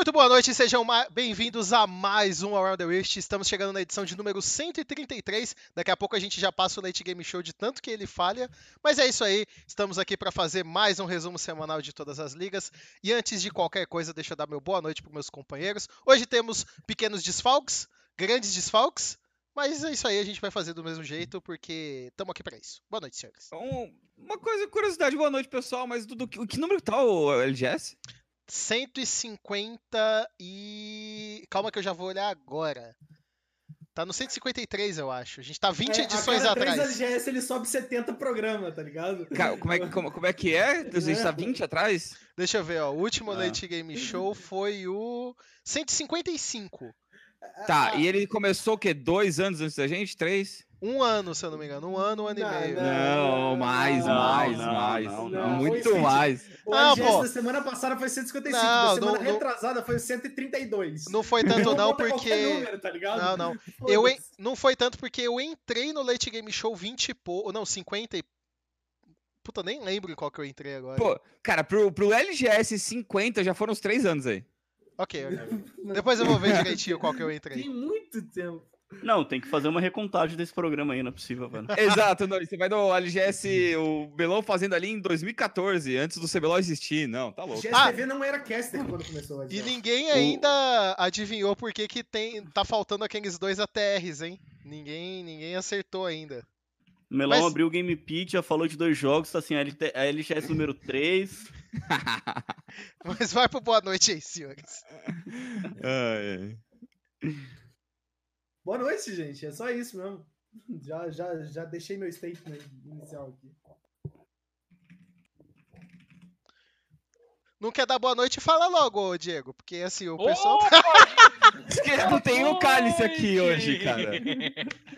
Muito boa noite, sejam bem-vindos a mais um Around the Rift. Estamos chegando na edição de número 133. Daqui a pouco a gente já passa o Late Game Show de tanto que ele falha. Mas é isso aí, estamos aqui para fazer mais um resumo semanal de todas as ligas. E antes de qualquer coisa, deixa eu dar meu boa noite para meus companheiros. Hoje temos pequenos desfalques, grandes desfalques. Mas é isso aí, a gente vai fazer do mesmo jeito, porque estamos aqui para isso. Boa noite, senhores. Um, uma coisa, curiosidade, boa noite, pessoal, mas do, do, que número tá o LGS? 150 e. Calma que eu já vou olhar agora. Tá no 153, eu acho. A gente tá 20 é, edições a cada atrás. 3 LGS ele sobe 70 programa, tá ligado? Cara, como, é, como, como é que é? A gente tá 20 atrás? Deixa eu ver, ó. O último ah. Late Game Show foi o 155. Tá, e ele começou o quê? Dois anos antes da gente? Três? Um ano, se eu não me engano. Um ano, um ano não, e meio. Não, mais, não, mais, não, mais. Muito mais. O não, pô. da semana passada foi 155. Não, da semana não, retrasada foi 132. Não foi tanto não, porque... Número, tá não, não. Eu en... Não foi tanto porque eu entrei no Late Game Show 20 e pouco... Não, 50 e... Puta, nem lembro qual que eu entrei agora. Pô, cara, pro, pro LGS 50 já foram uns 3 anos aí. Ok, ok. Depois eu vou ver direitinho qual que eu entrei. Tem muito tempo. Não, tem que fazer uma recontagem desse programa aí, não é possível, mano. Exato, não, você vai no LGS, o Belão fazendo ali em 2014, antes do CBLOL existir. Não, tá louco. GSTV ah, não era caster quando começou. E ninguém ainda o... adivinhou por que, que tem, tá faltando aqueles dois ATRs, hein? Ninguém, ninguém acertou ainda. O Melão Mas... abriu o Gamepedia, falou de dois jogos, tá assim, a, a LGS número 3. Mas vai pro boa noite aí, senhores. Ai, ai. Boa noite, gente. É só isso mesmo. Já, já, já deixei meu statement inicial aqui. Não quer dar boa noite? Fala logo, Diego, porque assim, o pessoal. Não tem o cálice aqui hoje, cara.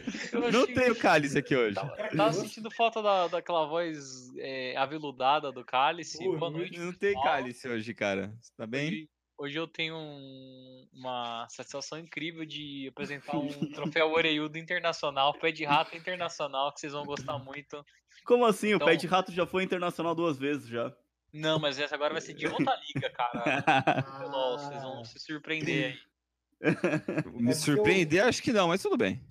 Não tem o cálice aqui hoje. Tava, tava sentindo falta da, daquela voz é, aveludada do cálice. boa noite. Não tem cálice hoje, cara. Você tá bem? Hoje, hoje eu tenho um, uma satisfação incrível de apresentar um troféu Oreiudo Internacional, Pé de Rato Internacional, que vocês vão gostar muito. Como assim? Então... O Pé de Rato já foi internacional duas vezes já. Não, mas essa agora vai ser de outra liga, cara. Vocês vão se surpreender aí. Me surpreender, acho que não, mas tudo bem.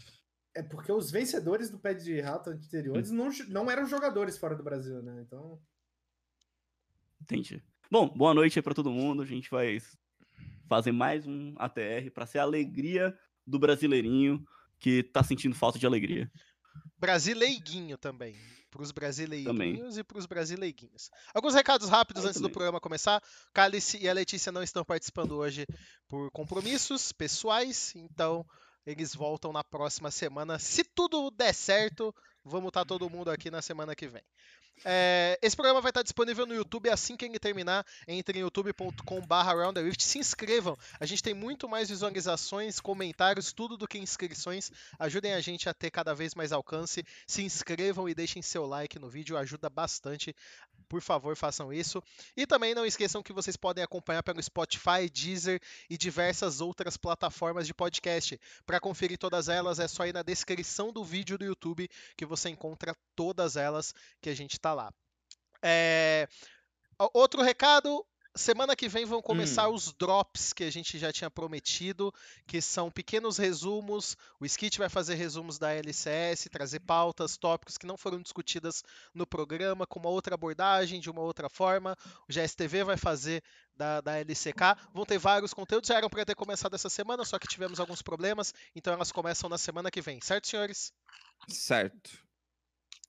É porque os vencedores do pé de rato anteriores hum. não, não eram jogadores fora do Brasil, né? Então. Entendi. Bom, boa noite aí pra todo mundo. A gente vai fazer mais um ATR para ser a alegria do brasileirinho que tá sentindo falta de alegria. Brasileiguinho também para os brasileirinhos e para os brasileiguinhos. Alguns recados rápidos Eu antes também. do programa começar. Cálice e a Letícia não estão participando hoje por compromissos pessoais, então eles voltam na próxima semana. Se tudo der certo, vamos estar todo mundo aqui na semana que vem. É, esse programa vai estar disponível no YouTube assim que ele terminar. Entre em youtube.com.br Se inscrevam. A gente tem muito mais visualizações, comentários, tudo do que inscrições. Ajudem a gente a ter cada vez mais alcance. Se inscrevam e deixem seu like no vídeo, ajuda bastante. Por favor, façam isso. E também não esqueçam que vocês podem acompanhar pelo Spotify, Deezer e diversas outras plataformas de podcast. Para conferir todas elas, é só ir na descrição do vídeo do YouTube que você encontra todas elas que a gente está lá. É... Outro recado, Semana que vem vão começar hum. os drops que a gente já tinha prometido, que são pequenos resumos. O Skit vai fazer resumos da LCS, trazer pautas, tópicos que não foram discutidas no programa, com uma outra abordagem, de uma outra forma. O GSTV vai fazer da, da LCK. Vão ter vários conteúdos, já eram para ter começado essa semana, só que tivemos alguns problemas, então elas começam na semana que vem, certo, senhores? Certo.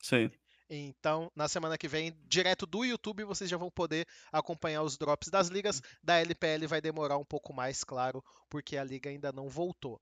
Sim. Então, na semana que vem, direto do YouTube, vocês já vão poder acompanhar os drops das ligas. Da LPL vai demorar um pouco mais, claro, porque a liga ainda não voltou.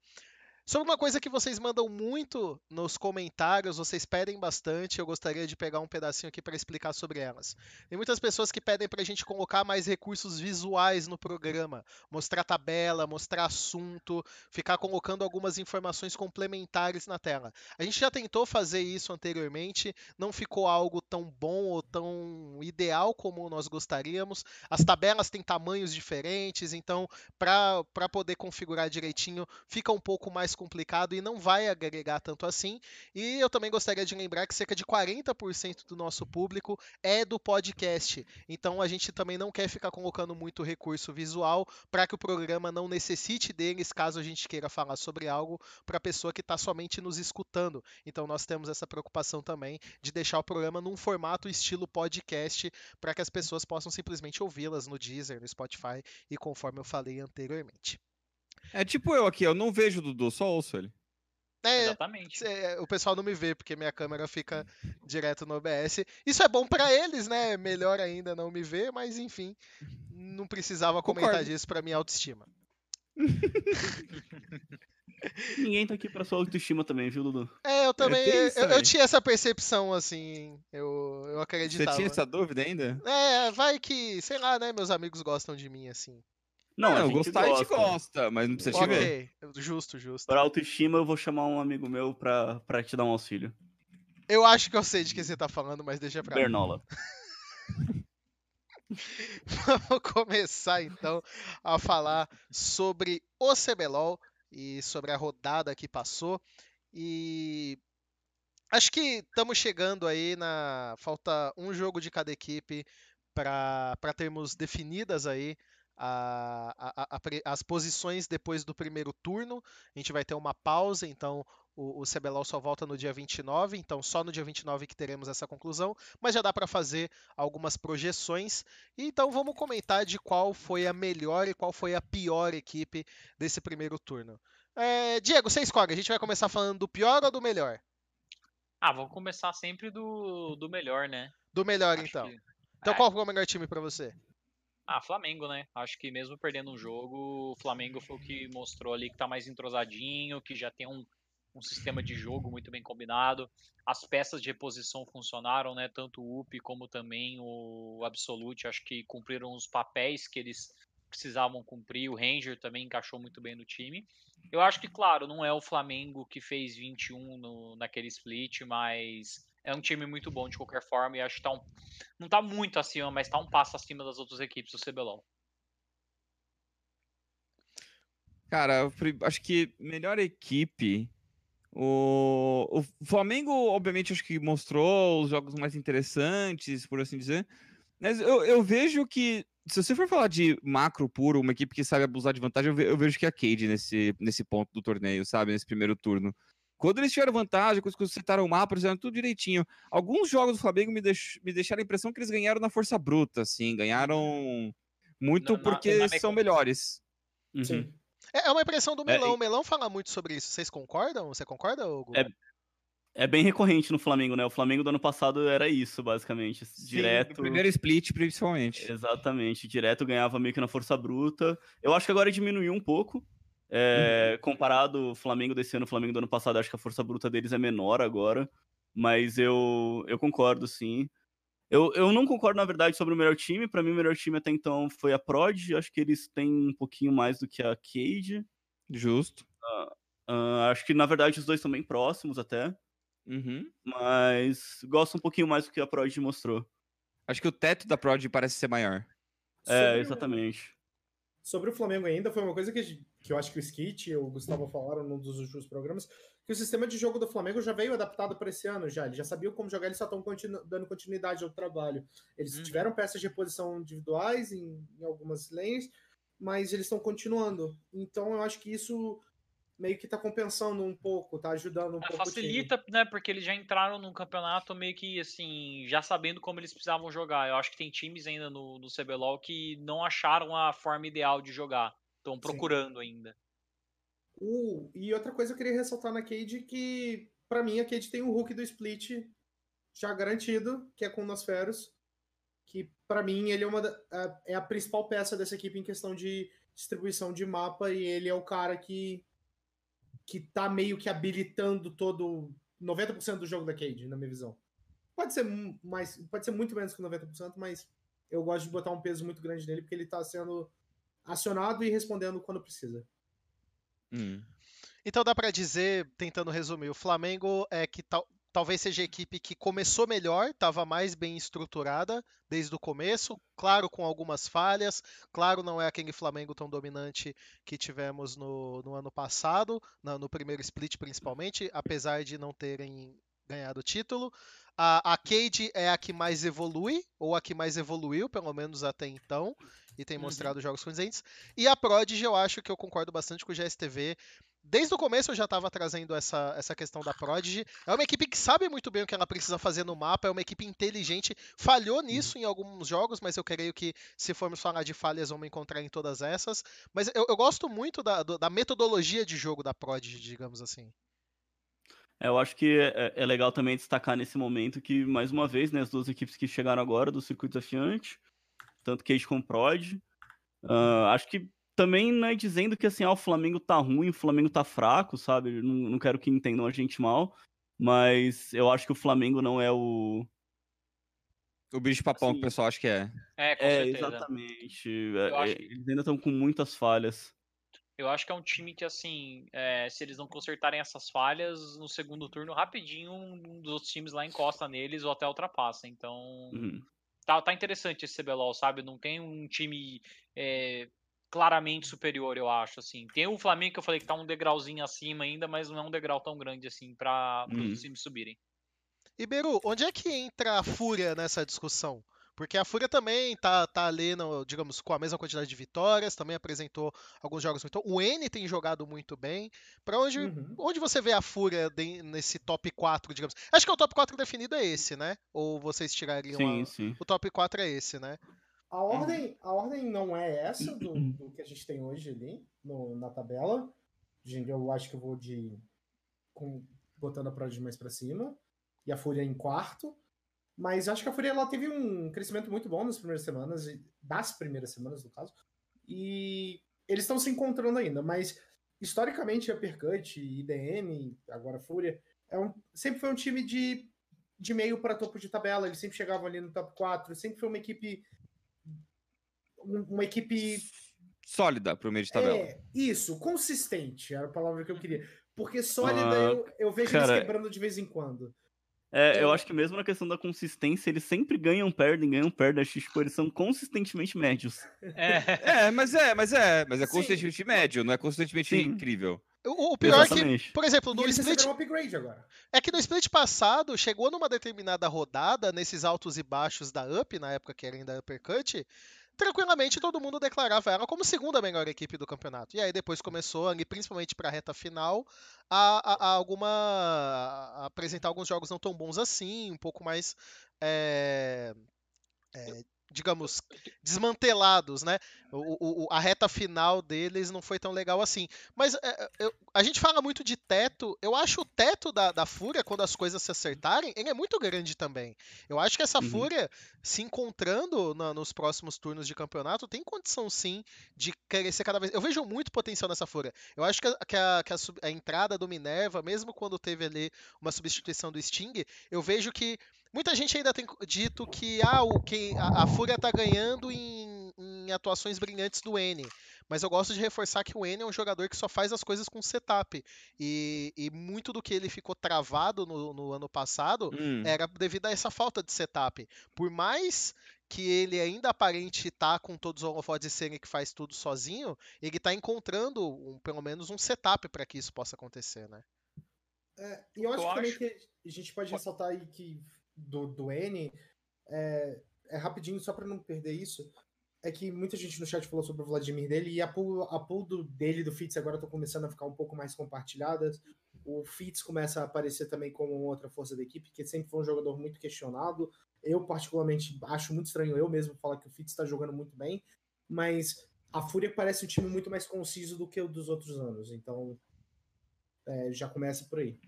Sobre uma coisa que vocês mandam muito nos comentários, vocês pedem bastante, eu gostaria de pegar um pedacinho aqui para explicar sobre elas. Tem muitas pessoas que pedem para a gente colocar mais recursos visuais no programa, mostrar tabela, mostrar assunto, ficar colocando algumas informações complementares na tela. A gente já tentou fazer isso anteriormente, não ficou algo tão bom ou tão ideal como nós gostaríamos. As tabelas têm tamanhos diferentes, então para poder configurar direitinho fica um pouco mais mais complicado e não vai agregar tanto assim. E eu também gostaria de lembrar que cerca de 40% do nosso público é do podcast. Então a gente também não quer ficar colocando muito recurso visual para que o programa não necessite deles caso a gente queira falar sobre algo para a pessoa que está somente nos escutando. Então nós temos essa preocupação também de deixar o programa num formato estilo podcast para que as pessoas possam simplesmente ouvi-las no Deezer, no Spotify e conforme eu falei anteriormente. É tipo eu aqui, eu não vejo o Dudu, só ouço ele. É, Exatamente. É, o pessoal não me vê porque minha câmera fica direto no OBS. Isso é bom para eles, né? Melhor ainda não me ver, mas enfim, não precisava comentar Concordo. disso para minha autoestima. Ninguém tá aqui pra sua autoestima também, viu, Dudu? É, eu também. Eu, eu, eu, tinha essa percepção, assim. Eu, eu acreditava. Você tinha essa dúvida ainda? É, vai que, sei lá, né? Meus amigos gostam de mim, assim. Não, não gostar gosta. a gente gosta, mas não precisa te ver. Justo, justo. Pra autoestima, eu vou chamar um amigo meu pra, pra te dar um auxílio. Eu acho que eu sei de quem você tá falando, mas deixa pra Bernola. Vamos começar então a falar sobre o CBLOL e sobre a rodada que passou. E acho que estamos chegando aí na. Falta um jogo de cada equipe para termos definidas aí a, a, a, as posições depois do primeiro turno. A gente vai ter uma pausa, então o, o CBLOL só volta no dia 29, então só no dia 29 que teremos essa conclusão, mas já dá para fazer algumas projeções. Então vamos comentar de qual foi a melhor e qual foi a pior equipe desse primeiro turno. É, Diego, você escolhe, a gente vai começar falando do pior ou do melhor? Ah, vamos começar sempre do, do melhor, né? Do melhor, Acho então. Que... Então é. qual foi o melhor time para você? Ah, Flamengo, né? Acho que mesmo perdendo um jogo, o Flamengo foi o que mostrou ali que tá mais entrosadinho, que já tem um, um sistema de jogo muito bem combinado. As peças de reposição funcionaram, né? Tanto o UP como também o Absolute, acho que cumpriram os papéis que eles precisavam cumprir. O Ranger também encaixou muito bem no time. Eu acho que, claro, não é o Flamengo que fez 21 no, naquele split, mas é um time muito bom de qualquer forma e acho que tá um, não tá muito acima, mas tá um passo acima das outras equipes do CBLOL. Cara, acho que melhor equipe. O, o Flamengo, obviamente, acho que mostrou os jogos mais interessantes, por assim dizer. Mas eu, eu vejo que, se você for falar de macro puro, uma equipe que sabe abusar de vantagem, eu, vejo que é a Cade nesse, nesse ponto do torneio, sabe? Nesse primeiro turno. Quando eles tiveram vantagem, quando eles setaram o mapa, eles fizeram tudo direitinho. Alguns jogos do Flamengo me, deix... me deixaram a impressão que eles ganharam na força bruta, assim. Ganharam muito porque na, na são melhores. Uhum. Sim. É, é uma impressão do é, Melão. É, o Melão fala muito sobre isso. Vocês concordam? Você concorda, Hugo? É, é bem recorrente no Flamengo, né? O Flamengo do ano passado era isso, basicamente. Direto. Sim, primeiro split, principalmente. Exatamente. Direto ganhava meio que na força bruta. Eu acho que agora diminuiu um pouco. É, uhum. Comparado o Flamengo desse ano, o Flamengo do ano passado, acho que a força bruta deles é menor agora. Mas eu, eu concordo, sim. Eu, eu não concordo, na verdade, sobre o melhor time. Para mim, o melhor time até então foi a Prod. Acho que eles têm um pouquinho mais do que a Cade. Justo. Uh, uh, acho que, na verdade, os dois estão bem próximos até. Uhum. Mas gosto um pouquinho mais do que a Prod mostrou. Acho que o teto da Prod parece ser maior. É, exatamente. Sobre o Flamengo ainda, foi uma coisa que, que eu acho que o Skit e o Gustavo falaram num dos últimos programas, que o sistema de jogo do Flamengo já veio adaptado para esse ano já. Eles já sabiam como jogar, eles só estão continu dando continuidade ao trabalho. Eles uhum. tiveram peças de reposição individuais em, em algumas lanes, mas eles estão continuando. Então eu acho que isso meio que tá compensando um pouco, tá ajudando um é, pouco. Facilita, né? Porque eles já entraram no campeonato meio que assim, já sabendo como eles precisavam jogar. Eu acho que tem times ainda no, no CBLOL que não acharam a forma ideal de jogar. Estão procurando Sim. ainda. Uh, e outra coisa eu queria ressaltar na Cade que, para mim, a Cade tem o Hulk do Split já garantido, que é com o Nosferos. Que, para mim, ele é, uma da, é a principal peça dessa equipe em questão de distribuição de mapa e ele é o cara que que tá meio que habilitando todo 90% do jogo da Cade, na minha visão. Pode ser mais, pode ser muito menos que 90%, mas eu gosto de botar um peso muito grande nele porque ele tá sendo acionado e respondendo quando precisa. Hum. Então dá para dizer, tentando resumir, o Flamengo é que tal, talvez seja a equipe que começou melhor, estava mais bem estruturada desde o começo, claro, com algumas falhas, claro, não é aquele Flamengo tão dominante que tivemos no, no ano passado, no, no primeiro split principalmente, apesar de não terem ganhado o título. A, a Cade é a que mais evolui, ou a que mais evoluiu, pelo menos até então, e tem uhum. mostrado uhum. jogos condizentes. E a Prodigy, eu acho que eu concordo bastante com o GSTV. Desde o começo eu já estava trazendo essa, essa questão da Prodigy. É uma equipe que sabe muito bem o que ela precisa fazer no mapa, é uma equipe inteligente. Falhou uhum. nisso em alguns jogos, mas eu creio que se formos falar de falhas, vamos encontrar em todas essas. Mas eu, eu gosto muito da, da metodologia de jogo da Prodigy, digamos assim. É, eu acho que é, é, legal também destacar nesse momento que, mais uma vez, né, as duas equipes que chegaram agora do circuito desafiante, tanto Cage como Prod, uh, acho que também não é dizendo que assim, ah, o Flamengo tá ruim, o Flamengo tá fraco, sabe? Não, não quero que entendam a gente mal, mas eu acho que o Flamengo não é o. O bicho papão assim, que o pessoal acha que é. É, com é certeza. exatamente. É, acho... Eles ainda estão com muitas falhas. Eu acho que é um time que, assim, é, se eles não consertarem essas falhas, no segundo turno, rapidinho, um dos outros times lá encosta neles ou até ultrapassa. Então, uhum. tá, tá interessante esse CBLOL, sabe? Não tem um time é, claramente superior, eu acho, assim. Tem o Flamengo que eu falei que tá um degrauzinho acima ainda, mas não é um degrau tão grande assim para uhum. os times subirem. Iberu, onde é que entra a Fúria nessa discussão? Porque a Fúria também tá, tá ali, no, digamos, com a mesma quantidade de vitórias, também apresentou alguns jogos muito. O N tem jogado muito bem. Para onde, uhum. onde você vê a Fúria de, nesse top 4, digamos? Acho que o top 4 definido é esse, né? Ou vocês tirariam sim, a, sim. o top 4 é esse, né? A ordem, a ordem não é essa do, do que a gente tem hoje ali no, na tabela. Eu acho que eu vou de. Com, botando a Prod mais para cima. E a Fúria em quarto. Mas acho que a Fúria ela teve um crescimento muito bom nas primeiras semanas, das primeiras semanas, no caso. E eles estão se encontrando ainda, mas historicamente a Percut, IDM, agora a Fúria, é um, sempre foi um time de, de meio para topo de tabela. Eles sempre chegavam ali no top 4, sempre foi uma equipe uma equipe sólida para o meio de tabela. É, isso, consistente era a palavra que eu queria. Porque sólida uh, eu, eu vejo cara, eles quebrando de vez em quando. É, eu então acho que mesmo na questão da consistência, eles sempre ganham, perdem, ganham, perdem. Acho que tipo, eles são consistentemente médios. É, é mas é, mas é, mas é consistentemente Sim. médio, não é consistentemente Sim. incrível. O, o pior Exatamente. é que, por exemplo, no split. Um é que no split passado chegou numa determinada rodada, nesses altos e baixos da Up, na época que era ainda Uppercut, tranquilamente todo mundo declarava ela como segunda melhor equipe do campeonato. E aí depois começou, principalmente para a reta final, a, a, a, alguma a apresentar alguns jogos não tão bons assim, um pouco mais é, é, digamos, desmantelados, né? O, o, a reta final deles não foi tão legal assim. Mas é, eu, a gente fala muito de teto. Eu acho o teto da, da Fúria, quando as coisas se acertarem, ele é muito grande também. Eu acho que essa uhum. Fúria, se encontrando na, nos próximos turnos de campeonato, tem condição sim de crescer cada vez. Eu vejo muito potencial nessa Fúria. Eu acho que a, que a, que a, a entrada do Minerva, mesmo quando teve ali uma substituição do Sting, eu vejo que Muita gente ainda tem dito que ah, o, que a, a Fúria está ganhando em, em, atuações brilhantes do N. Mas eu gosto de reforçar que o N é um jogador que só faz as coisas com setup. E, e muito do que ele ficou travado no, no ano passado hum. era devido a essa falta de setup. Por mais que ele ainda aparente estar tá com todos os holofotes e serem que faz tudo sozinho, ele está encontrando um, pelo menos um setup para que isso possa acontecer, né? É, e eu acho eu também acho... que a gente pode ressaltar aí que do, do N, é, é rapidinho, só para não perder isso, é que muita gente no chat falou sobre o Vladimir dele, e a pool, a pool do, dele do Fitz agora estão começando a ficar um pouco mais compartilhadas. O Fitz começa a aparecer também como outra força da equipe, que sempre foi um jogador muito questionado. Eu, particularmente, acho muito estranho eu mesmo falar que o Fitz está jogando muito bem, mas a Fúria parece um time muito mais conciso do que o dos outros anos, então é, já começa por aí.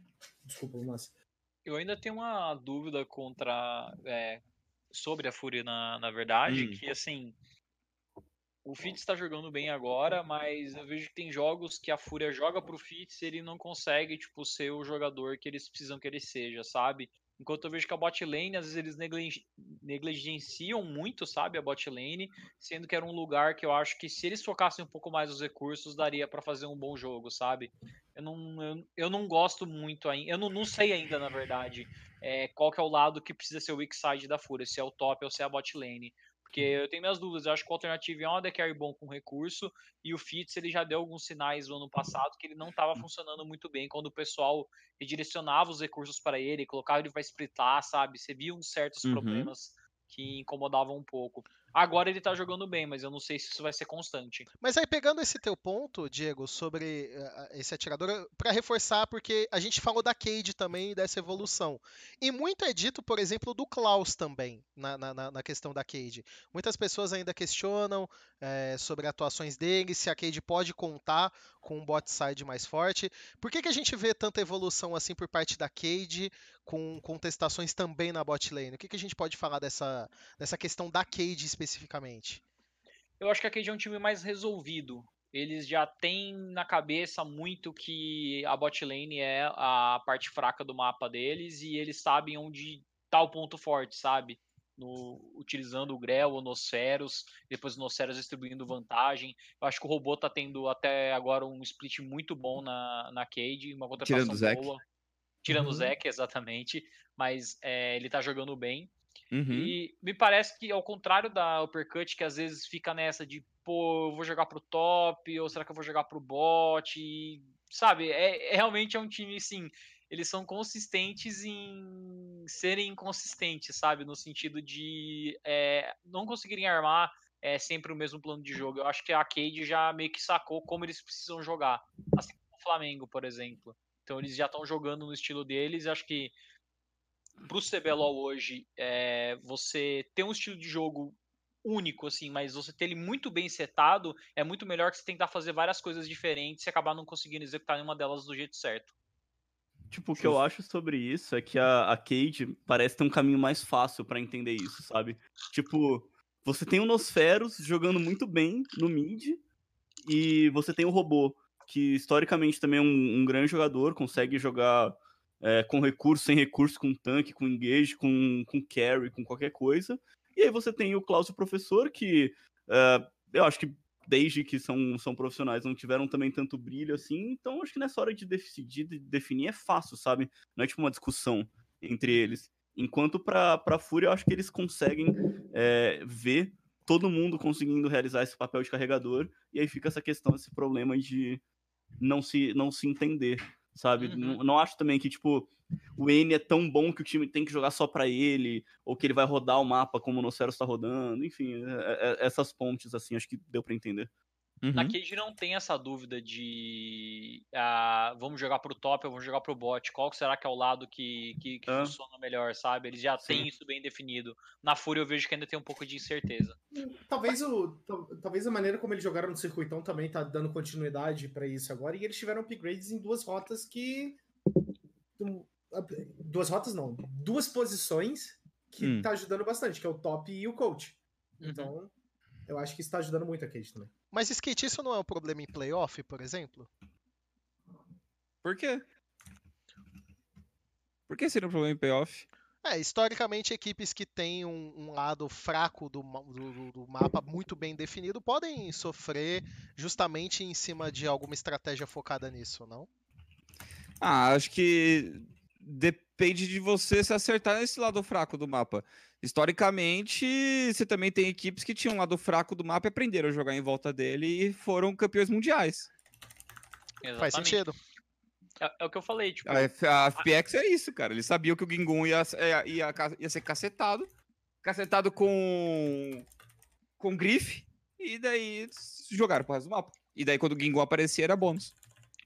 Desculpa, Márcio. Eu ainda tenho uma dúvida contra é, sobre a Fúria, na, na verdade, hum. que assim. O Fitz está jogando bem agora, mas eu vejo que tem jogos que a Fúria joga pro Fitz e ele não consegue, tipo, ser o jogador que eles precisam que ele seja, sabe? Enquanto eu vejo que a bot lane, às vezes eles negligenciam muito, sabe, a bot lane, sendo que era um lugar que eu acho que se eles focassem um pouco mais os recursos, daria para fazer um bom jogo, sabe? Eu não, eu, eu não gosto muito ainda, eu não, não sei ainda, na verdade, é, qual que é o lado que precisa ser o weak side da Fúria, se é o top ou se é a bot lane. Porque eu tenho minhas dúvidas. Eu acho que o Alternative é um AD Carry bom com recurso. E o Fitz ele já deu alguns sinais no ano passado que ele não estava funcionando muito bem quando o pessoal redirecionava os recursos para ele, colocava ele para splitar, sabe? Você via uns certos uhum. problemas que incomodavam um pouco. Agora ele tá jogando bem, mas eu não sei se isso vai ser constante. Mas aí pegando esse teu ponto, Diego, sobre uh, esse atirador, para reforçar, porque a gente falou da Cade também dessa evolução. E muito é dito, por exemplo, do Klaus também, na, na, na questão da Cade. Muitas pessoas ainda questionam é, sobre atuações dele, se a Cade pode contar com um bot side mais forte. Por que, que a gente vê tanta evolução assim por parte da Cade, com contestações também na bot lane? O que, que a gente pode falar dessa, dessa questão da Cade especificamente? Eu acho que a Cade é um time mais resolvido. Eles já têm na cabeça muito que a bot lane é a parte fraca do mapa deles e eles sabem onde tá o ponto forte, sabe? No, utilizando o Grell, o Nosferos, depois o Nosferos distribuindo vantagem. Eu acho que o robô tá tendo até agora um split muito bom na, na Cade, uma contratação boa. Tirando uhum. o Zeke, exatamente. Mas é, ele tá jogando bem. Uhum. E me parece que, ao contrário da Uppercut, que às vezes fica nessa de, pô, eu vou jogar pro top, ou será que eu vou jogar pro bot? E, sabe, é, é realmente é um time, assim, eles são consistentes em serem inconsistentes, sabe? No sentido de é, não conseguirem armar é, sempre o mesmo plano de jogo. Eu acho que a Cade já meio que sacou como eles precisam jogar. Assim como o Flamengo, por exemplo. Então eles já estão jogando no estilo deles. Acho que para o CBLOL hoje, é, você ter um estilo de jogo único, assim, mas você ter ele muito bem setado é muito melhor que você tentar fazer várias coisas diferentes e acabar não conseguindo executar nenhuma delas do jeito certo. Tipo, o que eu acho sobre isso é que a, a Cade parece ter um caminho mais fácil para entender isso, sabe? Tipo, você tem o Nosferos jogando muito bem no mid e você tem o robô, que historicamente também é um, um grande jogador, consegue jogar é, com recurso, sem recurso, com tanque, com engage, com, com carry, com qualquer coisa. E aí você tem o Klaus, professor, que uh, eu acho que desde que são, são profissionais não tiveram também tanto brilho assim, então acho que nessa hora de decidir, de definir é fácil, sabe? Não é tipo uma discussão entre eles. Enquanto pra, pra Fúria, eu acho que eles conseguem é, ver todo mundo conseguindo realizar esse papel de carregador, e aí fica essa questão, esse problema de não se, não se entender sabe? Uhum. Não, não, acho também que, tipo, o N é tão bom que o time tem que jogar só para ele, ou que ele vai rodar o mapa como o Nocero está rodando, enfim, é, é, essas pontes, assim, acho que deu para entender. Uhum. Na Cage não tem essa dúvida de ah, vamos jogar pro top ou vamos jogar pro bot. Qual será que é o lado que, que, que ah. funciona melhor, sabe? Eles já Sim. têm isso bem definido. Na Fúria eu vejo que ainda tem um pouco de incerteza. Talvez, o, talvez a maneira como eles jogaram no circuitão também tá dando continuidade para isso agora. E eles tiveram upgrades em duas rotas que. Duas rotas não, duas posições que hum. tá ajudando bastante, que é o top e o coach. Uhum. Então. Uhum eu acho que está ajudando muito a Cade também. Mas skate, isso não é um problema em playoff, por exemplo? Por quê? Por que seria um problema em playoff? É, historicamente, equipes que têm um, um lado fraco do, do, do, mapa muito bem definido podem sofrer justamente em cima de alguma estratégia focada nisso, não? Ah, acho que depende de você se acertar nesse lado fraco do mapa. Historicamente, você também tem equipes que tinham um lado fraco do mapa e aprenderam a jogar em volta dele e foram campeões mundiais. Exatamente. Faz sentido. É, é, o que eu falei, tipo. A, a FPX é isso, cara. Eles sabiam que o Gingun ia, ia, ia, ia ser cacetado. Cacetado com. com grife. E daí jogaram pro resto do mapa. E daí quando o Gingun aparecia era bônus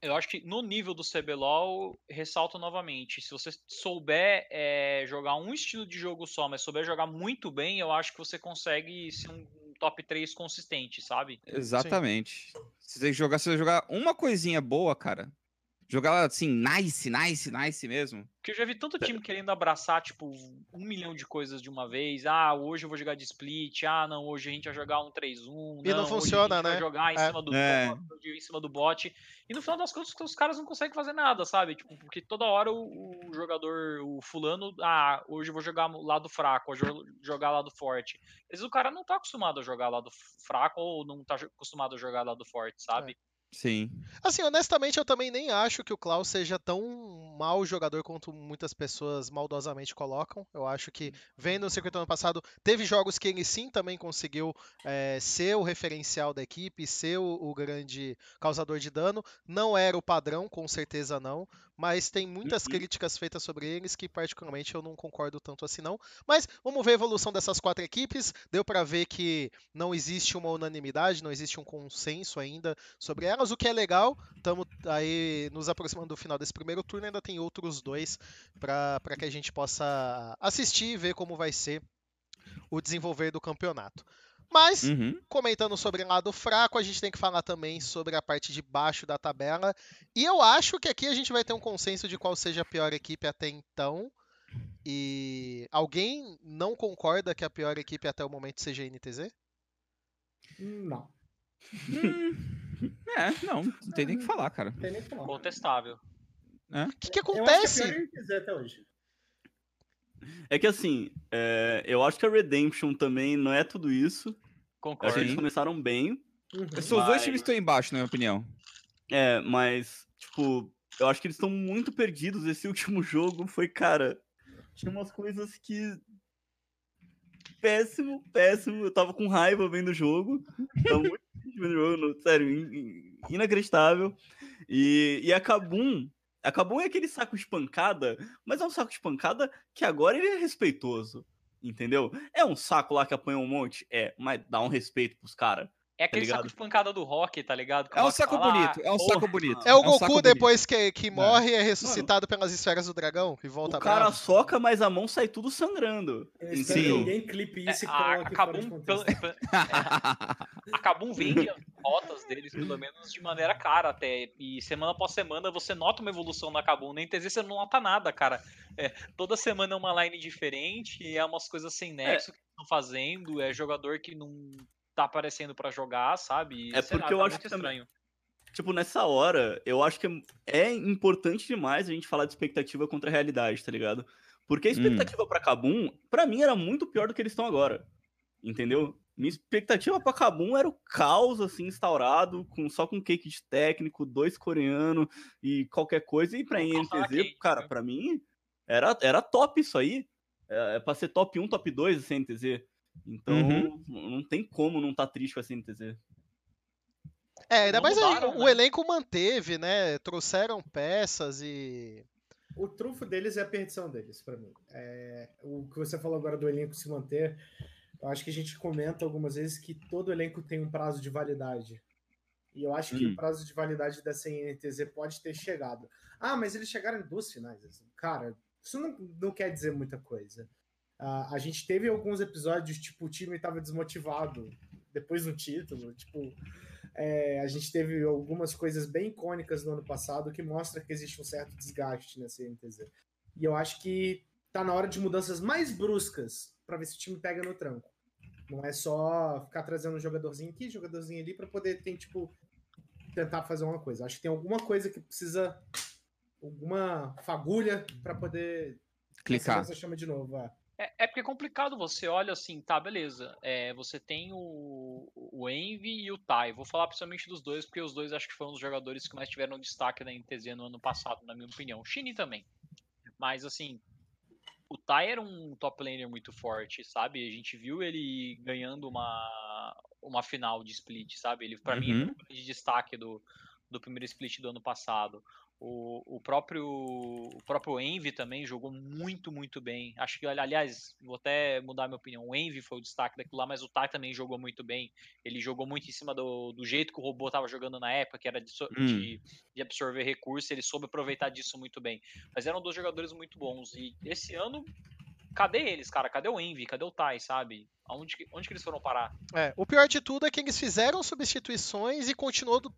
eu acho que no nível do CBLOL, ressalto novamente, se você souber é, jogar um estilo de jogo só, mas souber jogar muito bem, eu acho que você consegue ser um top 3 consistente, sabe? Exatamente. Sim. Se você jogar, se você jogar uma coisinha boa, cara, Jogar assim, nice, nice, nice mesmo. Porque eu já vi tanto time querendo abraçar, tipo, um milhão de coisas de uma vez. Ah, hoje eu vou jogar de split. Ah, não, hoje a gente vai jogar um 3-1. E não, não funciona, né? Vai jogar em, é. cima do é. bot, em cima do bot. E no final das contas, os caras não conseguem fazer nada, sabe? Tipo, porque toda hora o, o jogador, o fulano, ah, hoje eu vou jogar lado fraco, hoje eu vou jogar lado forte. Às vezes o cara não tá acostumado a jogar lado fraco ou não tá acostumado a jogar lado forte, sabe? É. Sim. Assim, honestamente, eu também nem acho que o Klaus seja tão mau jogador quanto muitas pessoas maldosamente colocam. Eu acho que, vendo o circuito ano passado, teve jogos que ele sim também conseguiu é, ser o referencial da equipe, ser o, o, grande causador de dano. Não era o padrão, com certeza não mas tem muitas uhum. críticas feitas sobre eles que particularmente eu não concordo tanto assim não. Mas vamos ver a evolução dessas quatro equipes. Deu para ver que não existe uma unanimidade, não existe um consenso ainda sobre elas, o que é legal. Estamos aí nos aproximando do final desse primeiro turno, ainda tem outros dois para que a gente possa assistir e ver como vai ser o desenvolver do campeonato. Mas, uhum. comentando sobre o lado fraco, a gente tem que falar também sobre a parte de baixo da tabela. E eu acho que aqui a gente vai ter um consenso de qual seja a pior equipe até então. E alguém não concorda que a pior equipe até o momento seja a NTZ? Não. Hum, é, não, não tem nem que falar, cara. Tem nem que falar. Contestável. O é? que, que acontece? Eu acho que é a pior NTZ até hoje. É que assim, é, eu acho que a Redemption também não é tudo isso. Concordo. Acho que eles começaram bem. Uhum. Mas... Os dois times estão embaixo, na minha opinião. É, mas, tipo, eu acho que eles estão muito perdidos. Esse último jogo foi, cara. Tinha umas coisas que. Péssimo, péssimo. Eu tava com raiva vendo o jogo. Tava muito vendo o jogo, sério, inacreditável. E, e a Kabum, Acabou aquele saco de pancada, mas é um saco de pancada que agora ele é respeitoso. Entendeu? É um saco lá que apanhou um monte? É, mas dá um respeito pros caras. É aquele tá saco de pancada do rock, tá ligado? é um saco fala, bonito, é um saco bonito. É o é Goku depois que, que morre e é ressuscitado Mano, pelas esferas do dragão e volta O cara bravo. soca, mas a mão sai tudo sangrando. Sim. ninguém clipe isso é, e a, Kabum, pelo, é, a Kabum vende as rotas deles, pelo menos de maneira cara até. E semana após semana você nota uma evolução na Kabum. Na NTZ você não nota nada, cara. É, toda semana é uma line diferente, é umas coisas sem nexo é. que estão fazendo, é jogador que não tá aparecendo para jogar, sabe? é porque lá, eu tá acho que estranho. Tipo, nessa hora, eu acho que é importante demais a gente falar de expectativa contra a realidade, tá ligado? Porque a hum. expectativa hum. para Kabum, para mim, era muito pior do que eles estão agora. Entendeu? Minha expectativa para Kabum era o caos, assim, instaurado, com, só com cake de técnico, dois coreanos e qualquer coisa. E pra INTZ, cara, né? para mim, era, era top isso aí. É, é pra ser top 1, top 2 esse INTZ. Então, uhum. não tem como não estar tá triste com a CNTZ. É, ainda mais aí, o né? elenco manteve, né? Trouxeram peças e. O trunfo deles é a perdição deles, para mim. É, o que você falou agora do elenco se manter, eu acho que a gente comenta algumas vezes que todo elenco tem um prazo de validade. E eu acho hum. que o hum. prazo de validade da CNTZ pode ter chegado. Ah, mas eles chegaram em duas finais. Cara, isso não, não quer dizer muita coisa. Uh, a gente teve alguns episódios, tipo, o time estava desmotivado depois do título. Tipo, é, a gente teve algumas coisas bem icônicas no ano passado que mostra que existe um certo desgaste nessa NTZ. E eu acho que tá na hora de mudanças mais bruscas para ver se o time pega no tranco. Não é só ficar trazendo um jogadorzinho aqui, jogadorzinho ali para poder ter, tipo, tentar fazer uma coisa. Acho que tem alguma coisa que precisa alguma fagulha para poder clicar. Você chama de novo, é. É, é porque é complicado, você olha assim, tá, beleza. É, você tem o, o Envy e o Tai. Vou falar principalmente dos dois, porque os dois acho que foram os jogadores que mais tiveram destaque na NTZ no ano passado, na minha opinião. O Shini também. Mas assim, o Tai era um top laner muito forte, sabe? A gente viu ele ganhando uma, uma final de split, sabe? Ele, para uhum. mim, é um de destaque do, do primeiro split do ano passado. O, o, próprio o próprio Envy também jogou muito, muito bem. Acho que, aliás, vou até mudar minha opinião. O Envy foi o destaque daquilo lá, mas o Tai também jogou muito bem. Ele jogou muito em cima do, do jeito que o robô estava jogando na época, que era de, hum. de, de, absorver recursos. Ele soube aproveitar disso muito bem. Mas eram dois jogadores muito bons. E esse ano, cadê eles, cara? Cadê o Envy? Cadê o Tai, sabe? Onde, onde que eles foram parar? É, o pior de tudo é que eles fizeram substituições e continuou do,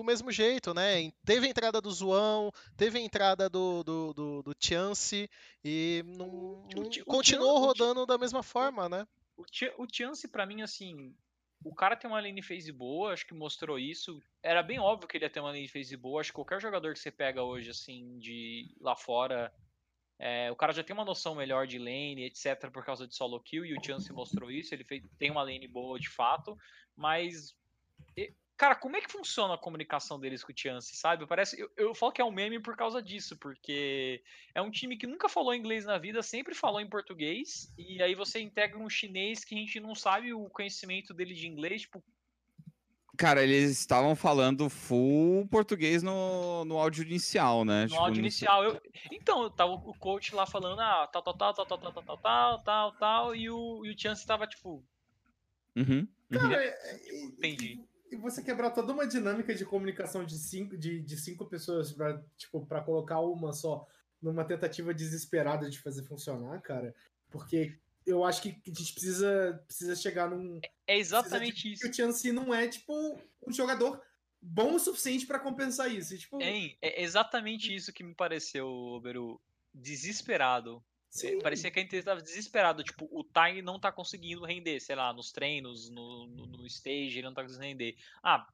do mesmo jeito, né? Teve a entrada do Zoão, teve a entrada do, do, do, do Chance e não, não o, continuou o, rodando o, da mesma forma, né? O, o Chance, para mim, assim, o cara tem uma lane phase boa, acho que mostrou isso. Era bem óbvio que ele ia ter uma lane phase boa. Acho que qualquer jogador que você pega hoje, assim, de lá fora, é, o cara já tem uma noção melhor de lane, etc, por causa de solo kill, e o Chance mostrou isso, ele fez, tem uma lane boa de fato, mas... Cara, como é que funciona a comunicação deles com o Chance, sabe? Parece, eu, eu falo que é um meme por causa disso, porque é um time que nunca falou inglês na vida, sempre falou em português, e aí você integra um chinês que a gente não sabe o conhecimento dele de inglês, tipo, Cara, eles estavam falando full português no, no áudio inicial, né? No tipo, áudio inicial. Eu... Então, tava o coach lá falando, ah, tal, tal, tal, tal, tal, tal, tal, tal, tal, tal, e o, e o Chance tava tipo. Uhum. Cara, entendi. E você quebrar toda uma dinâmica de comunicação de cinco, de, de cinco pessoas pra, tipo, pra colocar uma só numa tentativa desesperada de fazer funcionar, cara. Porque eu acho que a gente precisa, precisa chegar num. É exatamente isso. Que o Chance não é, tipo, um jogador bom o suficiente para compensar isso. tipo... é, é exatamente isso que me pareceu, Beru. Desesperado. Sim. Parecia que a gente estava desesperado. Tipo, o Tai não tá conseguindo render, sei lá, nos treinos, no, no, no stage, ele não tá conseguindo render. Ah,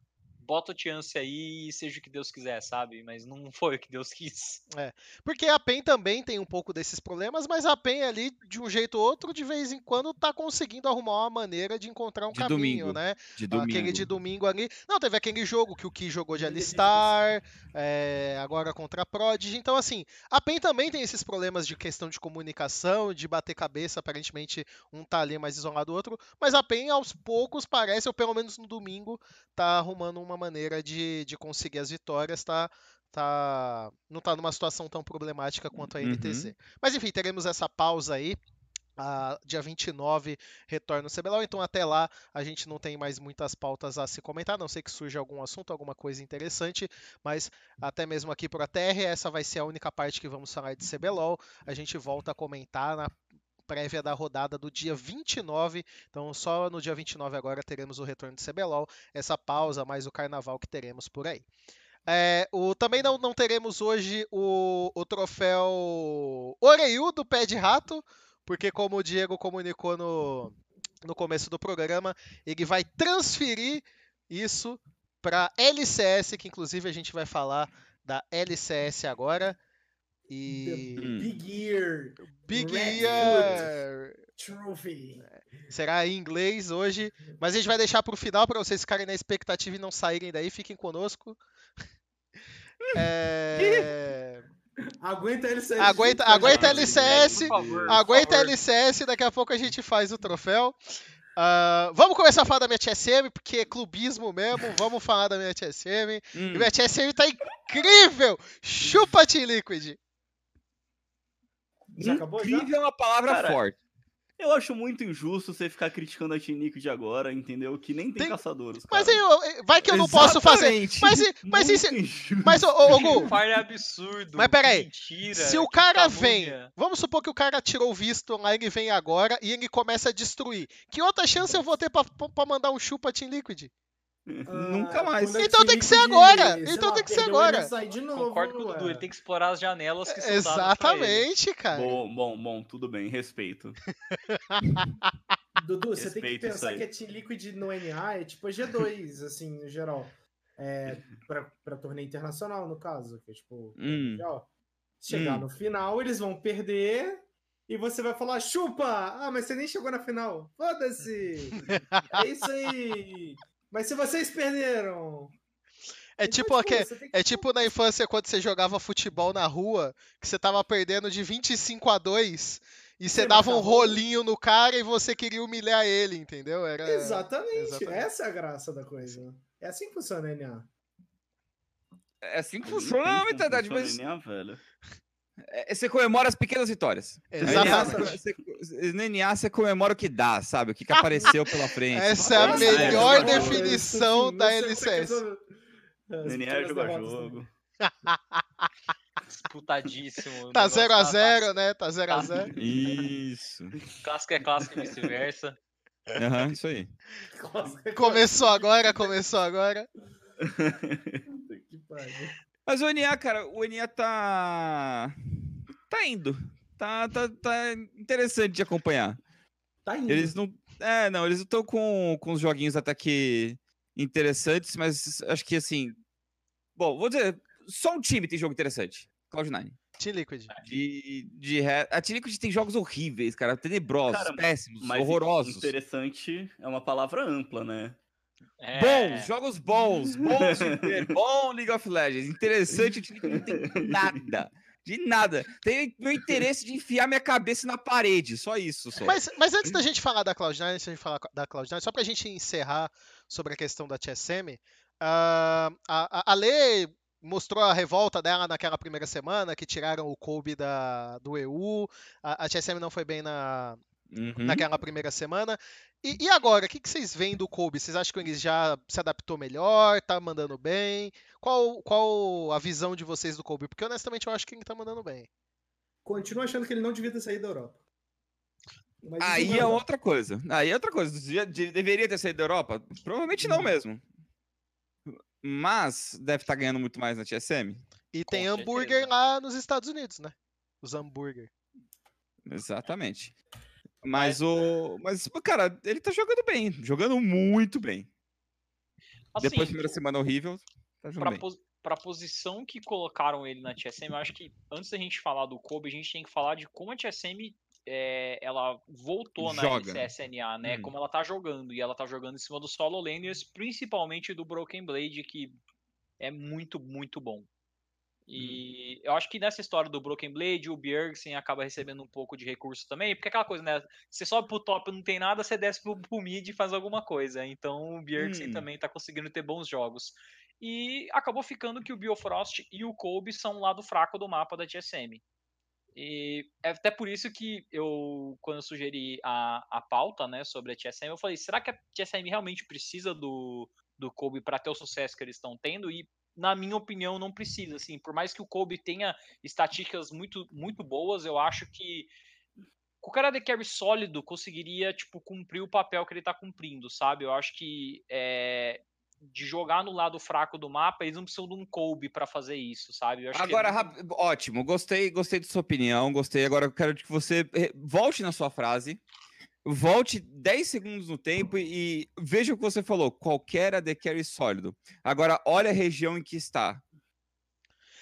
bota o chance aí e seja o que Deus quiser, sabe? Mas não foi o que Deus quis. É. Porque a PEN também tem um pouco desses problemas, mas a PEN ali, de um jeito ou outro, de vez em quando tá conseguindo arrumar uma maneira de encontrar um de caminho, domingo. né? De domingo. Aquele de domingo ali. Não, teve aquele jogo que o Ki jogou de Alistar, é, agora contra a Prodigy. Então, assim, a PEN também tem esses problemas de questão de comunicação, de bater cabeça, aparentemente um tá ali mais isolado do outro, mas a PEN aos poucos parece, ou pelo menos no domingo, tá arrumando uma maneira de, de conseguir as vitórias, tá, tá, não tá numa situação tão problemática quanto a NTZ. Uhum. Mas enfim, teremos essa pausa aí. Uh, dia 29 retorna o CBLOL, então até lá a gente não tem mais muitas pautas a se comentar, a não sei que surja algum assunto, alguma coisa interessante, mas até mesmo aqui para a TR, essa vai ser a única parte que vamos falar de CBLOL. A gente volta a comentar na prévia da rodada do dia 29. Então, só no dia 29 agora teremos o retorno de CBLOL, essa pausa, mais o carnaval que teremos por aí. É, o, também não, não teremos hoje o, o troféu Oreiu do Pé de Rato, porque como o Diego comunicou no, no começo do programa, ele vai transferir isso para LCS, que inclusive a gente vai falar da LCS agora. E. The Big Ear. Big Ear. Trophy. Será em inglês hoje, mas a gente vai deixar para o final para vocês ficarem na expectativa e não saírem daí. Fiquem conosco. É... Aguenta a LCS. Aguenta, aguenta a LCS. Favor, aguenta a LCS. Daqui a pouco a gente faz o troféu. Uh, vamos começar a falar da minha TSM, porque é clubismo mesmo. Vamos falar da minha TSM. Hum. E minha TSM tá incrível! Chupa Team Liquid! Já acabou Incrível já? é uma palavra Cara, forte. Eu acho muito injusto você ficar criticando a Team Liquid agora, entendeu? Que nem tem, tem... caçadores. Cara. Mas eu, vai que eu não posso fazer. Mas, mas, se, mas ô, ô, Gu. É absurdo. Mas peraí. Mentira, se o cara vem. Vamos supor que o cara tirou o visto lá, ele vem agora e ele começa a destruir. Que outra chance eu vou ter pra, pra mandar um chupa Team Liquid? Nunca mais. Então tem que ser agora. Então tem que ser agora. Novo, Concordo com o Dudu, ele tem que explorar as janelas que são Exatamente, cara. Bom, bom, bom, tudo bem, respeito. Dudu, você tem que pensar que a Team Liquid no NA é tipo a G2, assim, no geral. É, pra, pra torneio internacional, no caso. Que é, tipo, hum. ó, chegar hum. no final, eles vão perder e você vai falar, chupa! Ah, mas você nem chegou na final. Foda-se! é isso aí! Mas se vocês perderam. É então, tipo, tipo, que, é tipo na infância quando você jogava futebol na rua, que você tava perdendo de 25 a 2 e você, você dava um rolinho no cara e você queria humilhar ele, entendeu? Era... Exatamente. Exatamente. Essa é a graça da coisa. É assim que funciona a NA. É assim que funciona, na verdade, mas. NA, velho. É, você comemora as pequenas vitórias. Exatamente. No NA você comemora o que dá, sabe? O que, que apareceu pela frente. Essa é a melhor definição da LCS. No NA é jogo a jogo. Disputadíssimo. Tá 0x0, tá, né? Tá 0x0. Tá... Isso. Clássico é clássico e vice-versa. Aham, uhum, isso aí. Começou agora, começou agora. que pariu. Mas o NA, cara, o NA tá. tá indo. Tá, tá, tá interessante de acompanhar. Tá indo. Eles não. É, não, eles estão com, com os joguinhos até que interessantes, mas acho que assim. Bom, vou dizer, só um time tem jogo interessante. Cloud9. Team Liquid. De, de. A Team Liquid tem jogos horríveis, cara. Tenebrosos, Cara, péssimos, Mas horrorosos. interessante é uma palavra ampla, né? É, Bons, jogos bons, bons de ver, bom League of Legends. Interessante, não tem nada. De nada. Tem meu interesse de enfiar minha cabeça na parede, só isso. Só. Mas, mas antes da gente falar da Cloud9, antes da gente falar da Cloud9, só pra gente encerrar sobre a questão da TSM, ah, a, a, a Lê mostrou a revolta dela naquela primeira semana, que tiraram o Kobe da, do EU, a, a TSM não foi bem na, Uhum. naquela primeira semana. E, e agora, o que, que vocês veem do Kobe? Vocês acham que ele já se adaptou melhor, tá mandando bem? Qual, qual a visão de vocês do Kobe? Porque honestamente eu acho que ele tá mandando bem. Continuo achando que ele não devia ter saído da Europa. Mas Aí não é outra coisa. Aí é outra coisa. Deveria ter saído da Europa? Provavelmente não mesmo. Mas deve estar ganhando muito mais na TSM. E Com tem hambúrguer certeza. lá nos Estados Unidos, né? Os hambúrguer. Exatamente. Mas o. Mas, cara, ele tá jogando bem. Jogando muito bem. assim, Depois da primeira semana horrível, tá jogando bem. pos- pra posição que colocaram ele na TSM, eu acho que antes da gente falar do Kobe, a gente tem que falar de como a TSM é, ela voltou na Joga. LCSNA, né? Hum. Como ela tá jogando. E ela tá jogando em cima do solo laners, principalmente do Broken Blade, que é muito, muito bom. E eu acho que nessa história do Broken Blade, o Bjergsen acaba recebendo um pouco de recurso também, porque é aquela coisa, né? Você sobe pro top não tem nada, você desce pro, pro mid e faz alguma coisa. Então o Bjergsen Hum. também tá conseguindo ter bons jogos. E acabou ficando que o Biofrost e o Kobe são o lado fraco do mapa da TSM. E é até por isso que eu, quando eu sugeri a, a pauta né, sobre a TSM, eu falei, será que a TSM realmente precisa do, do Kobe para ter o sucesso que eles estão tendo? E, na minha opinião, não precisa. Assim, por mais que o Kobe tenha estatísticas muito, muito boas, eu acho que qualquer AD Carry sólido conseguiria, tipo, cumprir o papel que ele tá cumprindo, sabe? Eu acho que é, de jogar no lado fraco do mapa, eles não precisam de um Kobe para fazer isso, sabe? Eu acho que é Agora, muito- ótimo, gostei, gostei da sua opinião, gostei. Agora eu quero que você eh, volte na sua frase, volte 10 segundos no tempo e veja o que você falou. Qualquer AD Carry sólido. Agora, olha a região em que está.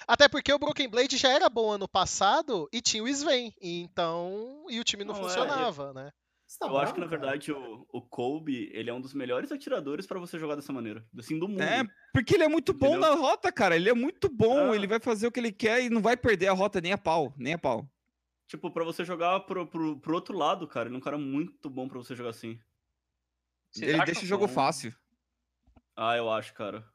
Até porque o Broken Blade já era bom ano passado e tinha o Sven. E então. E o time não, Não, é, funcionava, né? Você tá eu acho que, na cara? verdade, o, o Kobe, ele é um dos melhores atiradores pra você jogar dessa maneira. Assim, do mundo. É, porque ele é muito bom Entendeu? na rota, cara. Ele é muito bom, Ah. ele vai fazer o que ele quer e não vai perder a rota nem a pau, nem a pau. Tipo, pra você jogar pro, pro, pro outro lado, cara. Ele é um cara muito bom pra você jogar assim. Ele deixa o jogo bom? fácil. Ah, eu acho, cara.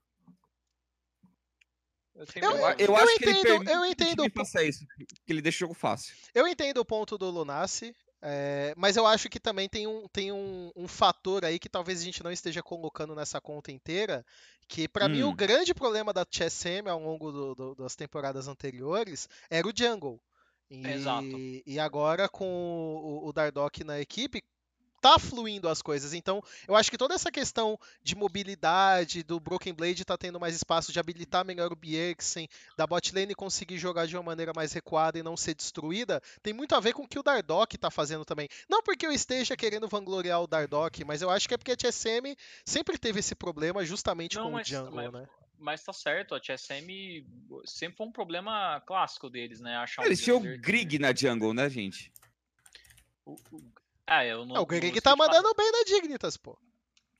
Eu, Eu- Eu, eu acho que ele entendo- eu que entendo po- faça isso, que ele deixa o jogo fácil. Eu entendo o ponto do Lunassi, é, mas eu acho que também tem, um, tem um, um fator aí que talvez a gente não esteja colocando nessa conta inteira, que pra mim o Hum. grande problema da TSM ao longo do- do- das temporadas anteriores era o jungle. E, Exato. e agora com o, o Dardock na equipe, tá fluindo as coisas. Então, eu acho que toda essa questão de mobilidade, do Broken Blade tá tendo mais espaço, de habilitar melhor o Bjergsen, da bot lane conseguir jogar de uma maneira mais recuada e não ser destruída, tem muito a ver com o que o Dardock tá fazendo também. Não porque eu esteja querendo vangloriar o Dardock, mas eu acho que é porque a TSM sempre teve esse problema justamente Não, com mas- o jungle, mas- né? Mas tá certo, a TSM sempre foi um problema clássico deles, né? Achar um Eles tinham o Grig na jungle, né, gente? o- o- Ah, eu não. É, o Grig tá mandando bem na Dignitas, pô.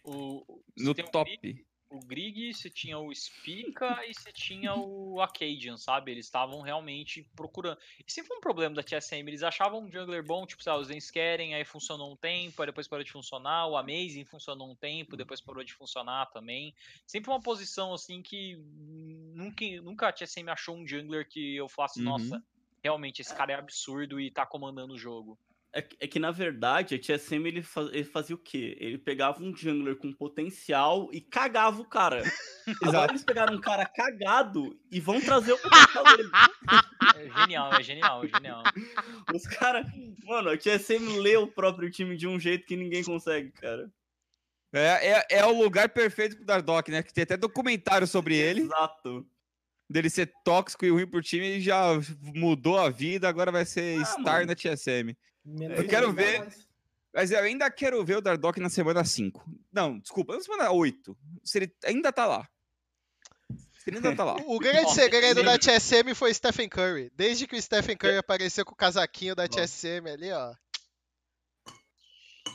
O, o- No top. Grig, o Grig, você tinha o Spica e você tinha o Acadian, sabe? Eles estavam realmente procurando. E sempre foi um problema da TSM. Eles achavam um jungler bom, tipo, sabe, os Dens querem, aí funcionou um tempo, aí depois parou de funcionar. O Amazing funcionou um tempo, depois parou de funcionar também. Sempre uma posição assim que nunca, nunca a TSM achou um jungler que eu falasse, Uhum. nossa, realmente esse cara é absurdo e tá comandando o jogo. É, que- é que, na verdade, a TSM ele, fa- ele fazia o quê? Ele pegava um jungler com potencial e cagava o cara. Agora eles pegaram um cara cagado e vão trazer o potencial dele. É genial, é genial, é genial. Os caras. Mano, a TSM lê o próprio time de um jeito que ninguém consegue, cara. É, é, é o lugar perfeito pro Dardock, né? Que tem até documentário sobre ele. Exato. Dele ser tóxico e ruim pro time e já mudou a vida, agora vai ser ah, star mano. na TSM. eu quero ver. Mas eu ainda quero ver o Dardock na semana 5. Não, desculpa, na semana 8. Se ele ainda tá lá. Se ele ainda tá lá. O grande segredo da TSM foi Stephen Curry. Desde que o Stephen Curry é. apareceu com o casaquinho da TSM ali, ó.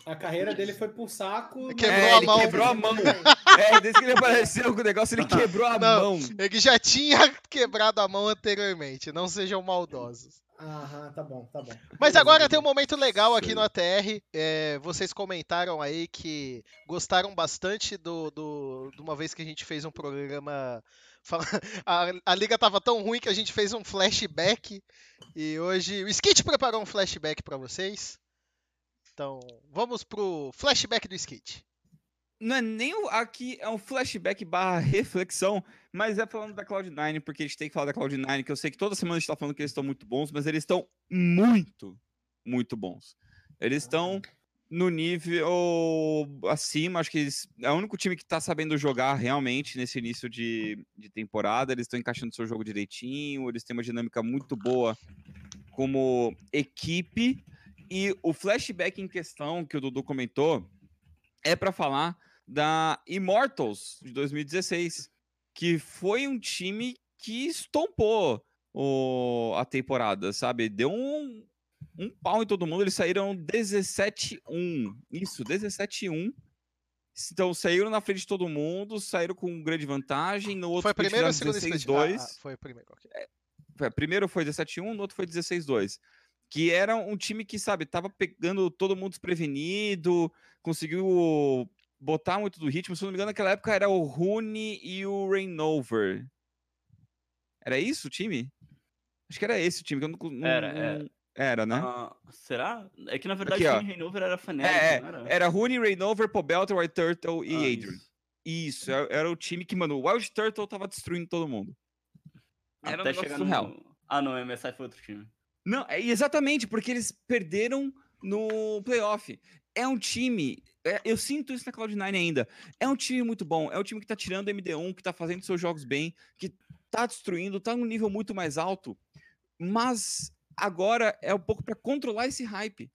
A carreira dele foi pro saco. Quebrou é, a mão. quebrou a mão. é, desde que ele apareceu com o negócio, ele quebrou a não, mão. Ele já tinha quebrado a mão anteriormente. Não sejam maldosos. Aham, tá bom, tá bom. Mas agora tem um momento legal aqui no ATR. É, vocês comentaram aí que gostaram bastante do, do, de uma vez que a gente fez um programa. A, a liga tava tão ruim que a gente fez um flashback. E hoje o Skit preparou um flashback para vocês. Então, vamos pro flashback do Skate. Não é nem o, aqui, é um flashback barra reflexão, mas é falando da Cloud9, porque a gente tem que falar da Cloud9, que eu sei que toda semana a gente tá falando que eles estão muito bons, mas eles estão muito, muito bons. Eles estão no nível acima, acho que eles, é o único time que tá sabendo jogar realmente nesse início de, de temporada, eles estão encaixando seu jogo direitinho, eles têm uma dinâmica muito boa como equipe, e o flashback em questão que o Dudu comentou é para falar da Immortals de 2016, que foi um time que estompou o, a temporada, sabe? Deu um, um pau em todo mundo. Eles saíram 17-1. Isso, 17-1. Então saíram na frente de todo mundo, saíram com grande vantagem. No outro foi ou a segunda 16-2. Ah, foi o primeiro. Okay. É, primeiro foi 17-1, no outro foi 16-2 que era um time que, sabe, tava pegando todo mundo desprevenido, conseguiu botar muito do ritmo. Se não me engano, naquela época era o Rune e o Rainover. Era isso o time? Acho que era esse o time. Que eu não, não, era, era. Era, né? Uh, será? É que na verdade Aqui, o Rainover era Fnatic, é, era? Era Rune, Rainover, Pobelter, White Turtle e ah, Adrian. Isso. isso, era o time que, mano, o Wild Turtle tava destruindo todo mundo. Era Até um chegar no... Ah, não, o MSI foi outro time. Não, é exatamente, porque eles perderam no playoff. É um time. É, eu sinto isso na Cloud9 ainda. É um time muito bom. É um time que tá tirando MD1, que tá fazendo seus jogos bem, que tá destruindo, tá num nível muito mais alto. Mas agora é um pouco para controlar esse hype.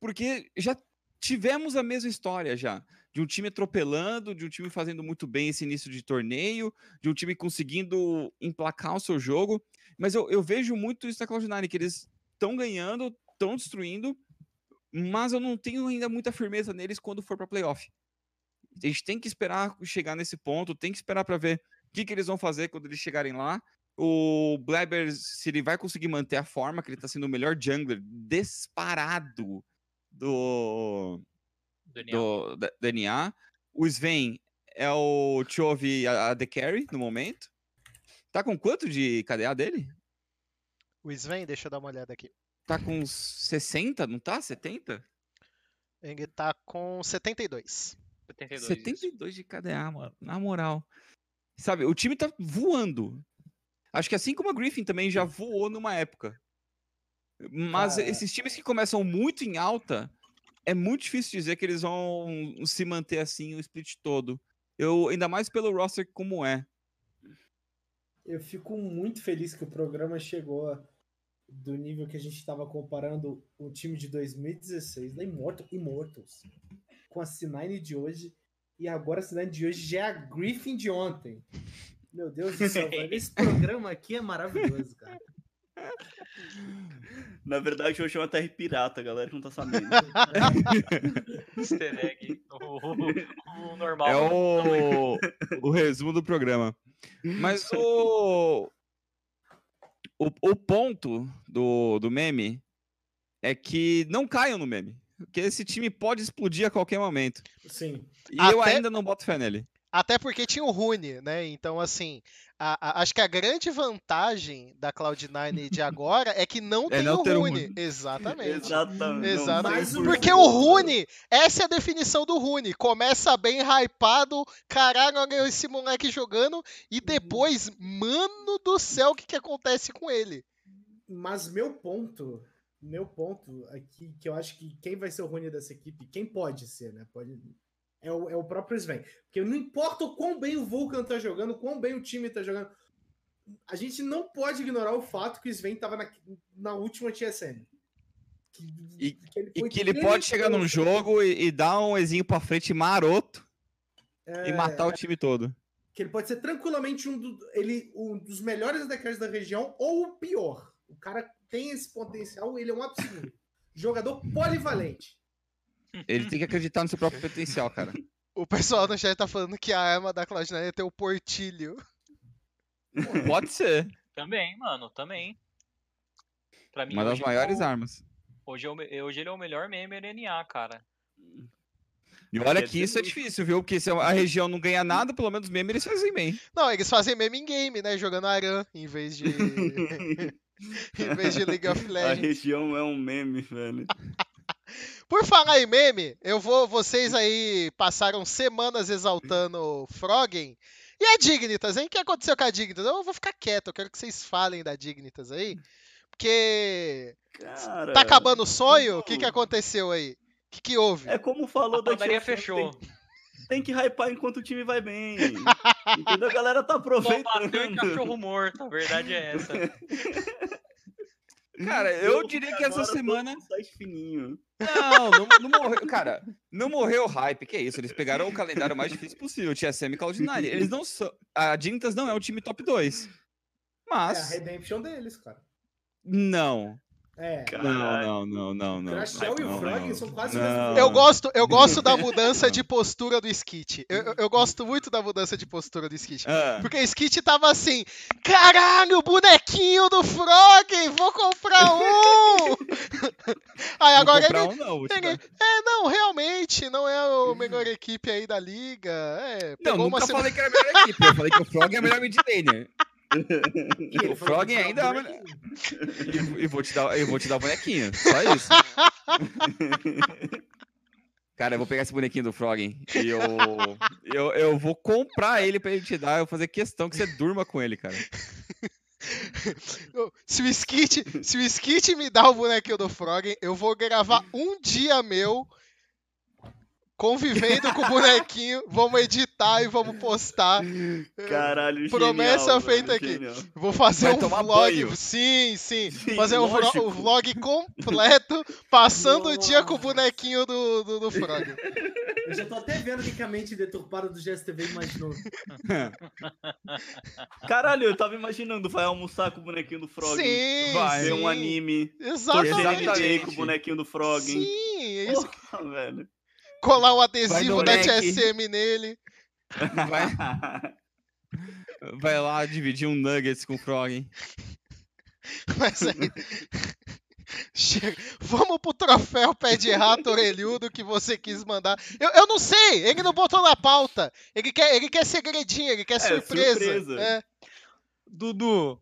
Porque já tivemos a mesma história já. De um time atropelando, de um time fazendo muito bem esse início de torneio, de um time conseguindo emplacar o seu jogo. Mas eu, eu vejo muito isso na Cloud9, que eles estão ganhando, estão destruindo, mas eu não tenho ainda muita firmeza neles quando for para playoff. A gente tem que esperar chegar nesse ponto, tem que esperar para ver o que, que eles vão fazer quando eles chegarem lá. O Blabber, se ele vai conseguir manter a forma, que ele tá sendo o melhor jungler disparado do, do, do DNA. O Sven é o Chove a, The Carry no momento. Tá com quanto de KDA dele? O Sven, deixa eu dar uma olhada aqui. Tá com 60, não tá? 70? Ele tá com 72. 72, 72 de KDA, mano. Na moral. Sabe, o time tá voando. Acho que assim como a Griffin também já voou numa época. Mas esses times que começam muito em alta, é muito difícil dizer que eles vão se manter assim o split todo. Eu, ainda mais pelo roster como é eu fico muito feliz que o programa chegou do nível que a gente estava comparando o time de 2016 da Immortal, Immortals com a C9 de hoje e agora a C9 de hoje já é a Griffin de ontem. Meu Deus do céu, velho. Esse programa aqui é maravilhoso, cara. Na verdade, hoje é uma terra pirata, galera que não tá sabendo. Easter egg. O, o, o normal. É o, o resumo do programa. Mas o, o, o ponto do, do meme é que não caiam no meme. Porque esse time pode explodir a qualquer momento. Sim. E Até... eu ainda não boto fé nele. Até porque tinha o Rune, né? Então, assim, a, a, acho que a grande vantagem da Cloud9 de agora é que não é tem não o Rune. Rune. Exatamente. Exatamente. Exatamente. Porque o Rune, essa é a definição do Rune. Começa bem hypado, caralho, olha esse moleque jogando, e uhum. depois, mano do céu, o que, que acontece com ele? Mas meu ponto, meu ponto aqui, que eu acho que quem vai ser o Rune dessa equipe, quem pode ser, né? Pode é o, é o próprio Sven. Porque não importa o quão bem o Vulcan tá jogando, quão bem o time tá jogando. a gente não pode ignorar o fato que o Sven estava na, na última TSM. E que ele, e que ele pode chegar num jogo e, e, dar um exinho pra frente maroto é, e matar o time todo. Que ele pode ser tranquilamente um, do, ele, um dos melhores deckers da região ou o pior. O cara tem esse potencial, ele é um absurdo. Jogador polivalente. Ele tem que acreditar no seu próprio potencial, cara. O pessoal no chat tá falando que a arma da Cloud9 é ter o portilho. Pode ser. Também, mano, também. Pra mim, Uma das maiores é o... armas. Hoje, é hoje ele é o melhor meme RNA, cara. E olha que isso é difícil, viu? Porque se a região não ganha nada, pelo menos meme eles fazem bem. Não, eles fazem meme em game, né? Jogando Aran em vez de. em vez de League of Legends. A região é um meme, velho. Por falar em meme, eu vou. Vocês aí passaram semanas exaltando Froggen. E a Dignitas, hein? O que aconteceu com a Dignitas? Eu vou ficar quieto, eu quero que vocês falem da Dignitas aí. Porque. Cara, tá acabando o sonho? O que, que aconteceu aí? O que, que houve? É como falou a da Tia fechou. Tem, tem, que hypar enquanto o time vai bem. Entendeu? A galera tá aproveitando. Só cachorro morto, a verdade é essa. Cara, eu, eu diria que essa semana. Fininho. Não, não, não, morreu. Cara, não morreu o hype, que é isso. Eles pegaram o calendário mais difícil possível, TSM e Cloud9. Eles não são. A Dignitas não é o time top 2. Mas. É a redemption deles, cara. Não. É. Não, não, não, não, não. Crashel e o Frog são quase não. Eu gosto, eu gosto da mudança de postura do Skit. Eu, eu, gosto muito da mudança de postura do Skit. Ah. Porque o Skit tava assim: caralho, bonequinho do Frog, vou comprar um! aí agora ele, um, não, ele, É, não, realmente, não é a melhor equipe aí da liga. É, não, nunca uma... falei que era a melhor equipe. Eu falei que o Frog é a melhor mid laner o Frog ainda. E, e, vou te dar, eu vou te dar o bonequinho. Só isso. Cara, eu vou pegar esse bonequinho do Frog e eu, eu, eu vou comprar ele pra ele te dar. Eu vou fazer questão que você durma com ele, cara. Se o Skit, se o Skit me dá o bonequinho do Frog, eu vou gravar um dia meu convivendo com o bonequinho, vamos editar e vamos postar. Caralho, Promessa genial, feita mano, aqui. Genial. Vou fazer Vai um vlog. Banho. Sim, sim. sim fazer um vlog, um vlog, completo, passando Nossa. o dia com o bonequinho do, do, do Frog. Eu já tô até vendo ricamente deturpada do GSTV imaginou. Caralho, eu tava imaginando, vai almoçar com o bonequinho do Frog. Sim, vai ver um anime. Exatamente. com o bonequinho do Frog. Sim, é isso. Porra, velho colar um adesivo da TSM nele. Vai... Vai lá dividir um nuggets com o Frog. Mas aí... Chega. Vamos pro troféu pé de rato orelhudo que você quis mandar. Eu, eu não sei, ele não botou na pauta. Ele quer, ele quer segredinho, ele quer é, surpresa. surpresa. É. Dudu,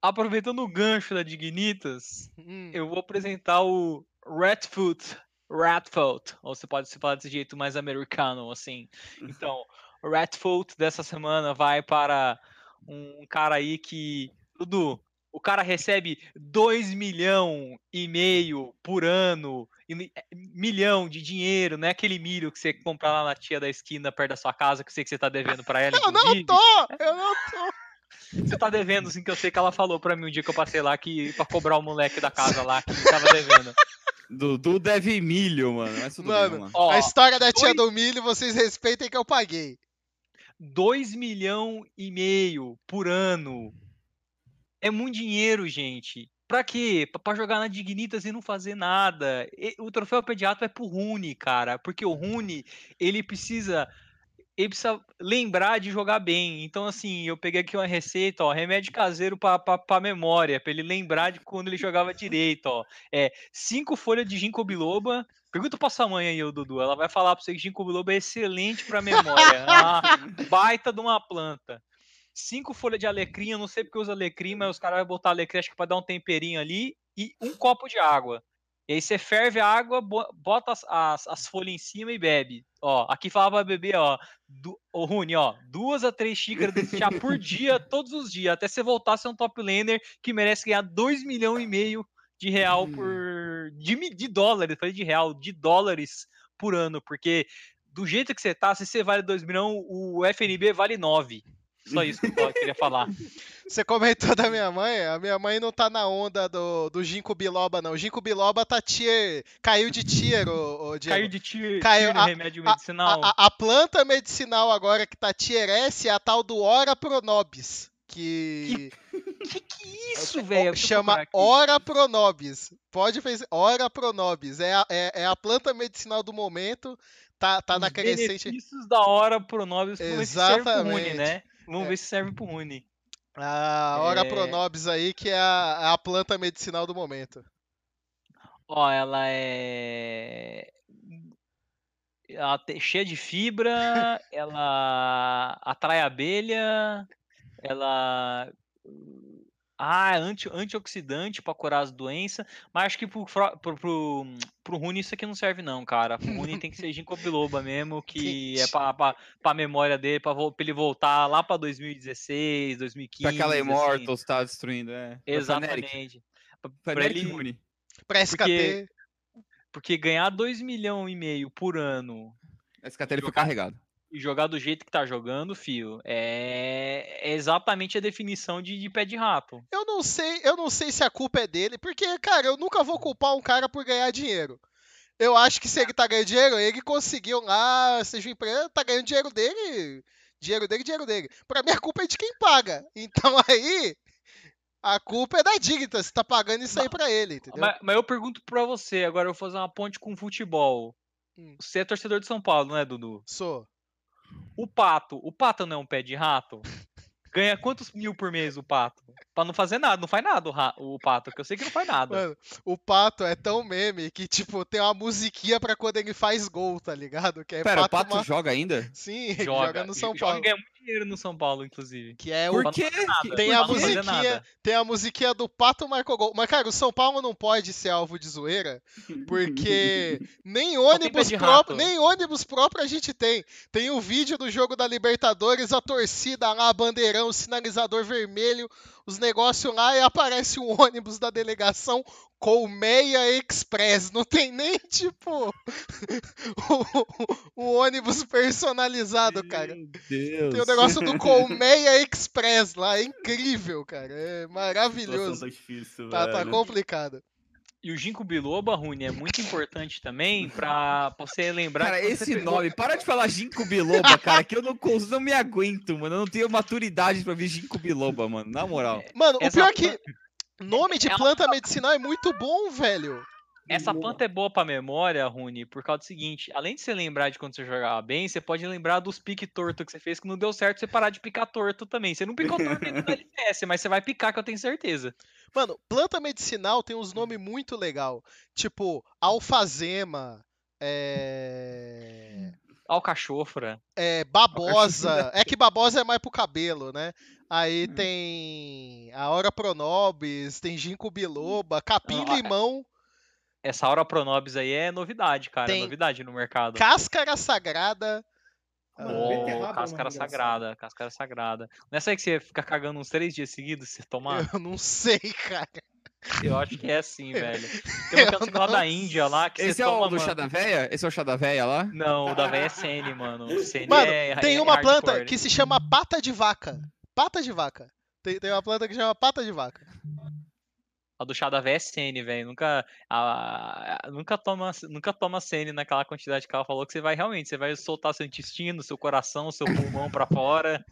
aproveitando o gancho da Dignitas, hum. eu vou apresentar o Ratfoot Ratfoot, ou você pode se falar desse jeito mais americano, assim. Então, o Ratfoot dessa semana vai para um cara aí que, Dudu, o cara recebe 2 milhão e meio por ano, é, milhão de dinheiro, não é aquele milho que você compra lá na tia da esquina perto da sua casa, que eu sei que você tá devendo para ela. Eu não tô, eu não tô. Você tá devendo, assim, que eu sei que ela falou pra mim um dia que eu passei lá que pra cobrar o moleque da casa lá que tava devendo. Dudu deve milho, mano. Mas tudo mano, bem, ó, a história da tia dois... do milho, vocês respeitem que eu paguei. 2 milhão e meio por ano. É muito dinheiro, gente. Pra quê? Pra jogar na Dignitas e não fazer nada. O troféu pediatra é pro Rune, cara. Porque o Rune, ele precisa ele precisa lembrar de jogar bem. Então, assim, eu peguei aqui uma receita, ó, remédio caseiro para memória, para ele lembrar de quando ele jogava direito, ó. É cinco folhas de ginkgo biloba. Pergunta pra sua mãe aí, o Dudu. Ela vai falar pra você que ginkgo biloba é excelente para memória. É uma baita de uma planta. Cinco folhas de alecrim, eu não sei porque usa alecrim, mas os caras vão botar alecrim, acho que pra dar um temperinho ali. E um copo de água. E aí você ferve a água, bota as, as, as, folhas em cima e bebe. Ó, aqui falava pra beber, ó, do, ô Rune, ó, duas a três xícaras de chá por dia, todos os dias, até você voltar a ser um top laner que merece ganhar dois milhões e meio de real por. de, de dólares, falei de real, de dólares por ano, porque do jeito que você tá, se você vale dois milhões, o FNB vale nove. Só isso que eu queria falar. Você comentou da minha mãe? A minha mãe não tá na onda do, do Ginkgo biloba, não. O Ginkgo biloba tá tier. Caiu de tier, ô, ô Diego. Caiu de tier, Caiu tier a- remédio A, medicinal. a- a planta medicinal agora que tá tier S é a tal do Ora pronobis. Que. Que que é isso, velho? Chama. Ora pronobis. Pode fazer. Ora pronobis. É a, é, é a planta medicinal do momento. Tá, tá na Os crescente. benefícios da hora pro Nobis. Vamos ver se serve pro Rune, Exatamente. né? Vamos É. ver se serve pro Rune. A Ora É. pronobis aí, que é a, é a planta medicinal do momento. Ó, ela é. Ela tem- cheia de fibra, ela atrai abelha, ela. Ah, é anti, antioxidante pra curar as doenças. Mas acho que pro, pro, pro, pro Rune isso aqui não serve, não, cara. Pro Rune tem que ser ginkgo biloba mesmo, que é pra, pra, pra memória dele, pra, pra ele voltar lá pra 2016, 2015. Pra aquela assim. Immortals tá destruindo, é. Exatamente. Pra- Pra pra Fnatic ele- Rune. Pra SKT. Porque- Porque ganhar 2 milhões e meio por ano Esse carteira foi carregado. E jogar do jeito que tá jogando, fio, é, é exatamente a definição de, de pé de rato. Eu não sei, eu não sei se a culpa é dele, porque, cara, eu nunca vou culpar um cara por ganhar dinheiro. Eu acho que se ele tá ganhando dinheiro, ele conseguiu lá, seja empresa, tá ganhando dinheiro dele, dinheiro dele, dinheiro dele. Pra mim, a culpa é de quem paga. Então aí, a culpa é da Dignitas, tá pagando isso aí pra ele, entendeu? Mas, mas eu pergunto pra você, agora eu vou fazer uma ponte com futebol. Hum. Você é torcedor de São Paulo, não é, Dudu? Sou. O Pato, o Pato não é um pé de rato? Ganha quantos mil por mês o Pato? Pra não fazer nada, não faz nada o, ra- o Pato, que eu sei que não faz nada. Mano, o Pato é tão meme que, tipo, tem uma musiquinha pra quando ele faz gol, tá ligado? Que é Pera, o Pato Ma- joga ainda? Sim, ele joga, joga no São joga Paulo. ganha muito dinheiro no São Paulo, inclusive. Que é o Por quê? nada, Tem a fazer musiquinha, tem a musiquinha do Pato Marco Gol. Mas, cara, o São Paulo não pode ser alvo de zoeira, porque nem ônibus próprio, nem ônibus próprio a gente tem. Tem o vídeo do jogo da Libertadores, a torcida lá, bandeirão, sinalizador vermelho, os negócios lá e aparece um ônibus da delegação Colmeia Express. Não tem nem, tipo, o, o ônibus personalizado, cara. Meu Deus. Tem o negócio do Colmeia Express lá, é incrível, cara. É maravilhoso. Situação tá difícil, Tá, tá complicado. E o Ginkgo biloba, Rune, é muito importante também pra você lembrar Cara, você esse pegou- nome, para de falar Ginkgo biloba, cara, que eu não, não me aguento, mano. Eu não tenho maturidade pra ver Ginkgo biloba, mano, na moral. Mano, o Essa pior é que nome de planta medicinal é muito bom, velho. Essa planta é boa pra memória, Rune, por causa do seguinte: além de você lembrar de quando você jogava bem, você pode lembrar dos pique torto que você fez que não deu certo você parar de picar torto também. Você não picou torto dentro da LCS, mas você vai picar, que eu tenho certeza. Mano, planta medicinal tem uns nomes muito legal. Tipo, alfazema, é... Alcachofra. é babosa. É que babosa é mais pro cabelo, né? Aí tem a Hora Pronobis, tem ginkgo biloba, capim Ah, limão, Essa Aura Pronobis aí é novidade, cara. Tem É novidade no mercado. cáscara sagrada. Mano, Oh, é cáscara sagrada, cáscara sagrada. Não é essa aí que você fica cagando uns três dias seguidos se você tomar? Eu não sei, cara. Eu acho que é assim, velho. Tem uma Eu canção lá da Índia lá que Esse você é toma, o do mano. chá da véia? Esse é o chá da véia lá? Não, o da véia é Sene, mano. Sene Mano, é, tem é uma planta que se chama pata de vaca. Pata de vaca. Tem, tem uma planta que chama pata de vaca. A do chá da véia é Sene, velho. Nunca, a- a- nunca, toma, nunca toma Sene naquela quantidade que ela falou que você vai realmente. Você vai soltar seu intestino, seu coração, seu pulmão pra fora.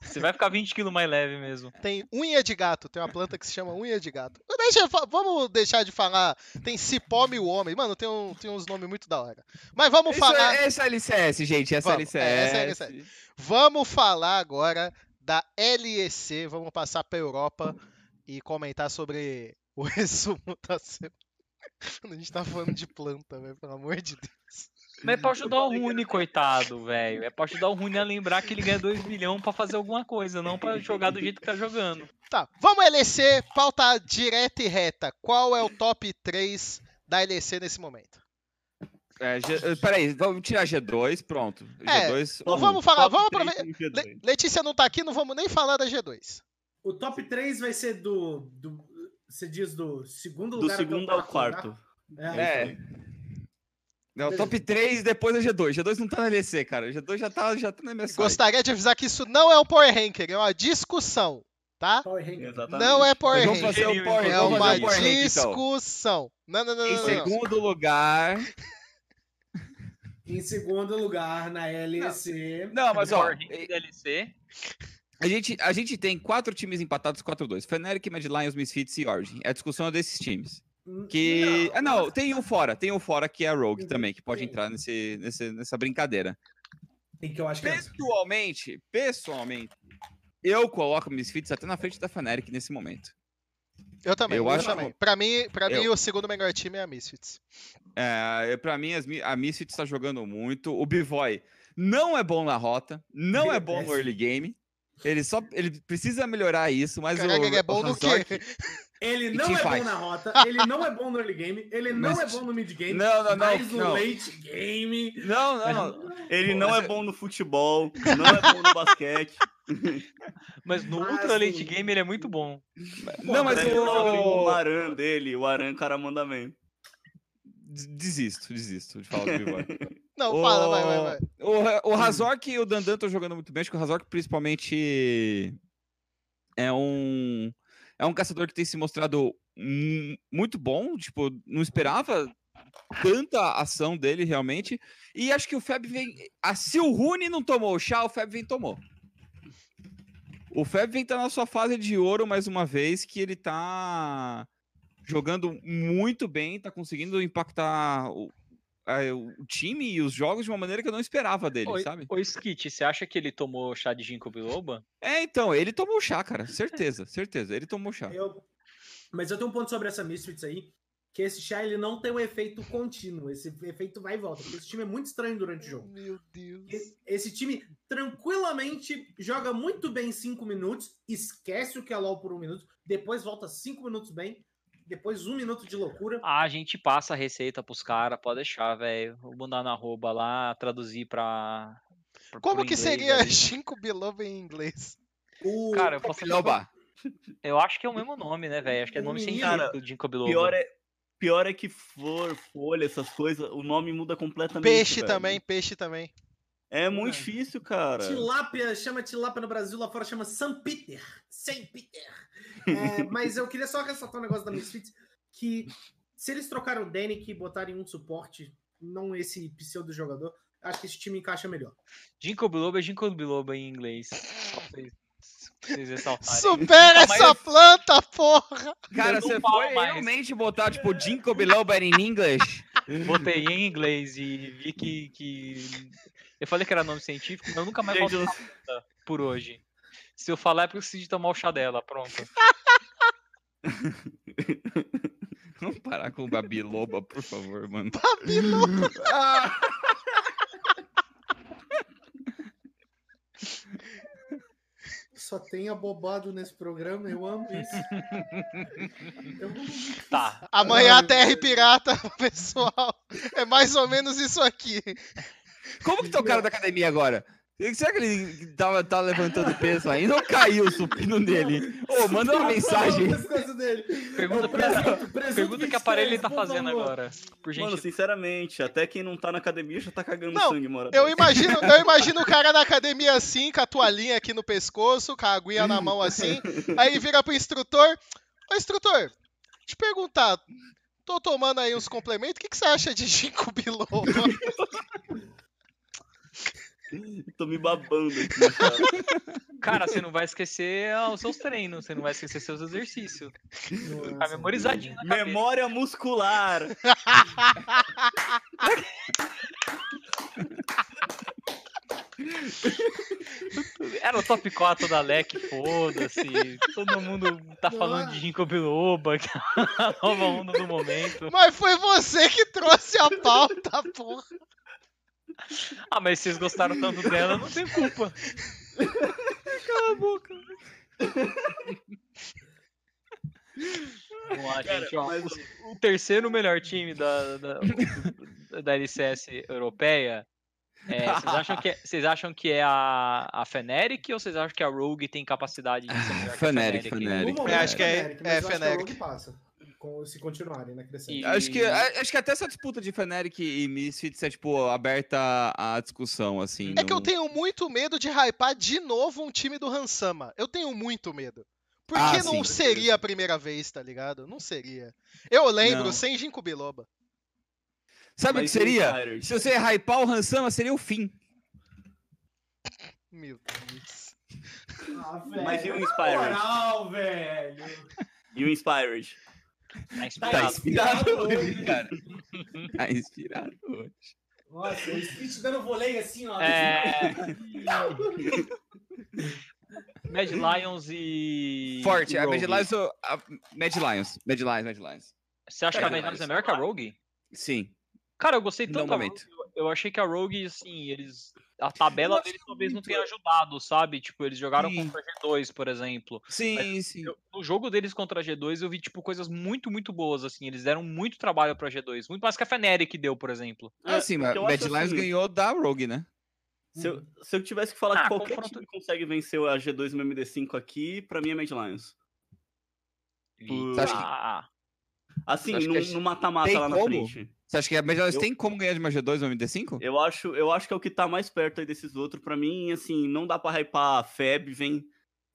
Você vai ficar 20 quilos mais leve mesmo. Tem unha de gato. Tem uma planta que se chama unha de gato. Deixa, vamos deixar de falar. Tem cipó mil homens. Mano, tem, um, tem uns nomes muito da hora. Mas vamos Isso falar. é, essa é LCS, gente, essa é Vamos, LCS. é, essa é LCS. Vamos falar agora da LEC. Vamos passar pra Europa e comentar sobre o resumo da semana. A gente tá falando de planta, velho, pelo amor de Deus. Mas é pra ajudar o Rune, coitado, velho. É pra ajudar o Rune a lembrar que ele ganha 2 milhões pra fazer alguma coisa, não pra jogar do jeito que tá jogando. Tá, vamos LEC, pauta direta e reta. Qual é o top 3 da LEC nesse momento? É, G... eh, Peraí, vamos tirar G2, pronto. É, G2. Não um. vamos falar, Top vamos aproveitar. tem G2. Le- Letícia não tá aqui, não vamos nem falar da G2. O top 3 vai ser do. do você diz do segundo Do lugar até o segundo ao quarto. lugar? É. É. Não, top 3 depois é G2. G2 não tá na LC, cara. G2 já tá, já tá na MSI. Gostaria de avisar que isso não é um Power Ranker, é uma discussão. tá? Não é Power Vamos fazer Ranking. o Power É vamos uma fazer o Power Ranking, então. discussão. Não, não, não, Em não, não, não. segundo lugar. Em segundo lugar, na LEC. Não, mas ó. Power Ranking DLC. A gente, a gente tem quatro times empatados 4-2. Fnatic, Mad Lions, Misfits e Origin. A discussão é desses times. Que. ah, não, tem um fora. Tem um fora que é a Rogue também, que pode Sim. entrar nesse, nesse, nessa brincadeira. Tem que eu acho que é. Pessoalmente, pessoalmente, eu coloco Misfits até na frente da Fnatic nesse momento. Eu também, Eu eu, acho- também. Pra mim, pra Eu- mim, o segundo melhor time é a Misfits. É, pra mim, as, a Misfits tá jogando muito. O Bivoy não é bom na rota, não é é bom no early game. Ele só ele precisa melhorar isso, mas Caraca, o, ele é bom o no quê? Ele não é bom na rota, ele não é bom no early game, ele não Mas- é bom no mid game, Não, não, não, mas no não. late game. Não, não, não. Ele não é eu- bom no futebol, não é bom no basquete. Mas no Mas, Ultra Late Game ele é muito bom. Não, mas Ele joga o o... Aran dele, o Aran cara manda bem. Desisto, desisto de falar do Bivoy. Não, O- fala, vai, vai, vai. O, o e o Dandan estão jogando muito bem. Acho que o Razork, principalmente, é um, é um caçador que tem se mostrado muito bom. Tipo, não esperava tanta ação dele realmente. E acho que o Feb vem. Ah, se o Rune não tomou o chá, o Feb vem tomou. O Feb vem tá na sua fase de ouro mais uma vez, que ele tá jogando muito bem, tá conseguindo impactar o, a- o time e os jogos de uma maneira que eu não esperava dele, Oi, sabe? Ô, Skit, você acha que ele tomou chá de ginkgo biloba? É, então, ele tomou o chá, cara. Certeza, certeza. Ele tomou o chá. Eu- Mas eu tenho um ponto sobre essa Misfits aí, que esse chá ele não tem um efeito contínuo, esse efeito vai e volta, porque esse time é muito estranho durante o jogo. Meu Deus. Esse time tranquilamente joga muito bem 5 minutos, esquece o que é LOL por um minuto, depois volta 5 minutos bem, depois um minuto de loucura. Ah, a gente passa a receita pros caras, pode deixar, velho. Vou mandar na arroba lá, traduzir pra. pra- Como que inglês seria ali. Ginkgo biloba em inglês? O... Cara, eu posso Biloba. Eu acho que é o mesmo nome, né, velho? Acho que é O nome menino- científico de ginkgo biloba. Pior é, pior é que flor, folha, essas coisas, o nome muda completamente. Peixe velho. também, peixe também. É muito É. difícil, cara. Tilápia, chama tilápia no Brasil, lá fora chama St. Peter. St. Peter. É, mas eu queria só ressaltar um negócio da Misfits, que se eles trocaram o Danik e botarem um suporte, não esse pseudo jogador, acho que esse time encaixa melhor. Ginkgo biloba é ginkgo biloba em inglês. Só pra vocês, pra vocês ressaltarem. Supera essa eu- planta, porra! Cara, você foi mais. realmente botar, tipo, Jinko Biloba in English? Botei em inglês e vi que, que. Eu falei que era nome científico, mas eu nunca mais Gente, não- essa por hoje. Se eu falar é porque eu preciso de tomar o chá dela, pronto. Vamos parar com o Babiloba, por favor, mano. Babiloba. Ah, Só tem abobado nesse programa, eu amo isso. Eu amo muito Tá. Amanhã a e meu Pirata, pessoal. É mais ou menos isso aqui. Como que tá o cara da academia agora? Será que ele tava, tá levantando peso ainda ou caiu o supino dele? Ô, manda uma mensagem. Pergunta, o presunto, presunto pergunta que aparelho ele tá 23, por fazendo agora. Por Mano, sinceramente, até quem não tá na academia já tá cagando Não, sangue, mora. Eu imagino, eu imagino o cara na academia assim, com a toalhinha aqui no pescoço, com a aguinha na mão assim. Aí vira pro instrutor. Ô instrutor, te perguntar, tô tomando aí uns complementos, o que, que você acha de ginkgo biloba? Tô me babando aqui, cara. Cara, você não vai esquecer ah, os seus treinos, você não vai esquecer seus exercícios. Tá Nossa, memorizadinho na cabeça. Memória muscular. Era o top 4 da LEC, foda-se. Todo mundo tá falando de Ginkgo biloba, que é a nova onda do momento. Mas foi você que trouxe a pauta, porra. Ah, mas vocês gostaram tanto dela, não tem culpa. Cala a boca. Vamos lá, Cara, gente. Ó, mas- o, o terceiro melhor time da, da, da LCS europeia. é, vocês, acham que é, vocês acham que é a, a Fnatic ou vocês acham que a Rogue tem capacidade de ser melhor Fnatic, que a Fnatic. No Fnatic? momento, É, acho que é- é eu acho que a Fnatic. Rogue passa, com- se continuarem na crescente. E- Acho que, a- acho que até essa disputa de Fnatic e Misfits é, tipo, aberta à discussão, assim. É que eu tenho muito medo de hypar de novo um time do Hansama. Eu tenho muito medo. Por que ah, não sim. seria a primeira vez, tá ligado? Não seria. Eu lembro, não. sem Ginkgo Biloba. Sabe o que seria? Se você hypar o Hansama, seria o fim. Meu Deus. Ah, velho. Mas e o Inspired? Moral, velho. E o Inspired? Tá inspirado, tá inspirado hoje, cara. Tá inspirado hoje. Nossa, o Stitch dando voleio assim, ó. É... Mad Lions e. Forte, a Mad Lions, a Mad Lions. Mad Lions, Mad Lions. Você acha Mad que a Mad Lions é melhor que a Rogue? Sim. Cara, eu gostei tanto da Rogue. Eu achei que a Rogue, assim, eles a tabela deles talvez não tenha ajudado, sabe? Tipo, eles jogaram sim. contra a G2, por exemplo. Sim, Mas, sim. Eu, no jogo deles contra a G2, eu vi, tipo, coisas muito, muito boas, assim. Eles deram muito trabalho pra G2. Muito mais que a Fnatic deu, por exemplo. Ah, sim, mas Bad Lions assim, ganhou da Rogue, né? Se eu, se eu tivesse que falar ah, que qualquer confronto... time consegue vencer a G2 no MD5 aqui, pra mim é Mad Lions. Por... Ah, assim, no mata-mata lá na como? frente. Você acha que a Major eu... tem como ganhar de uma G2 no MD5? Eu acho, eu acho que é o que tá mais perto aí desses outros. Pra mim, assim, não dá pra hypar a Feb, vem,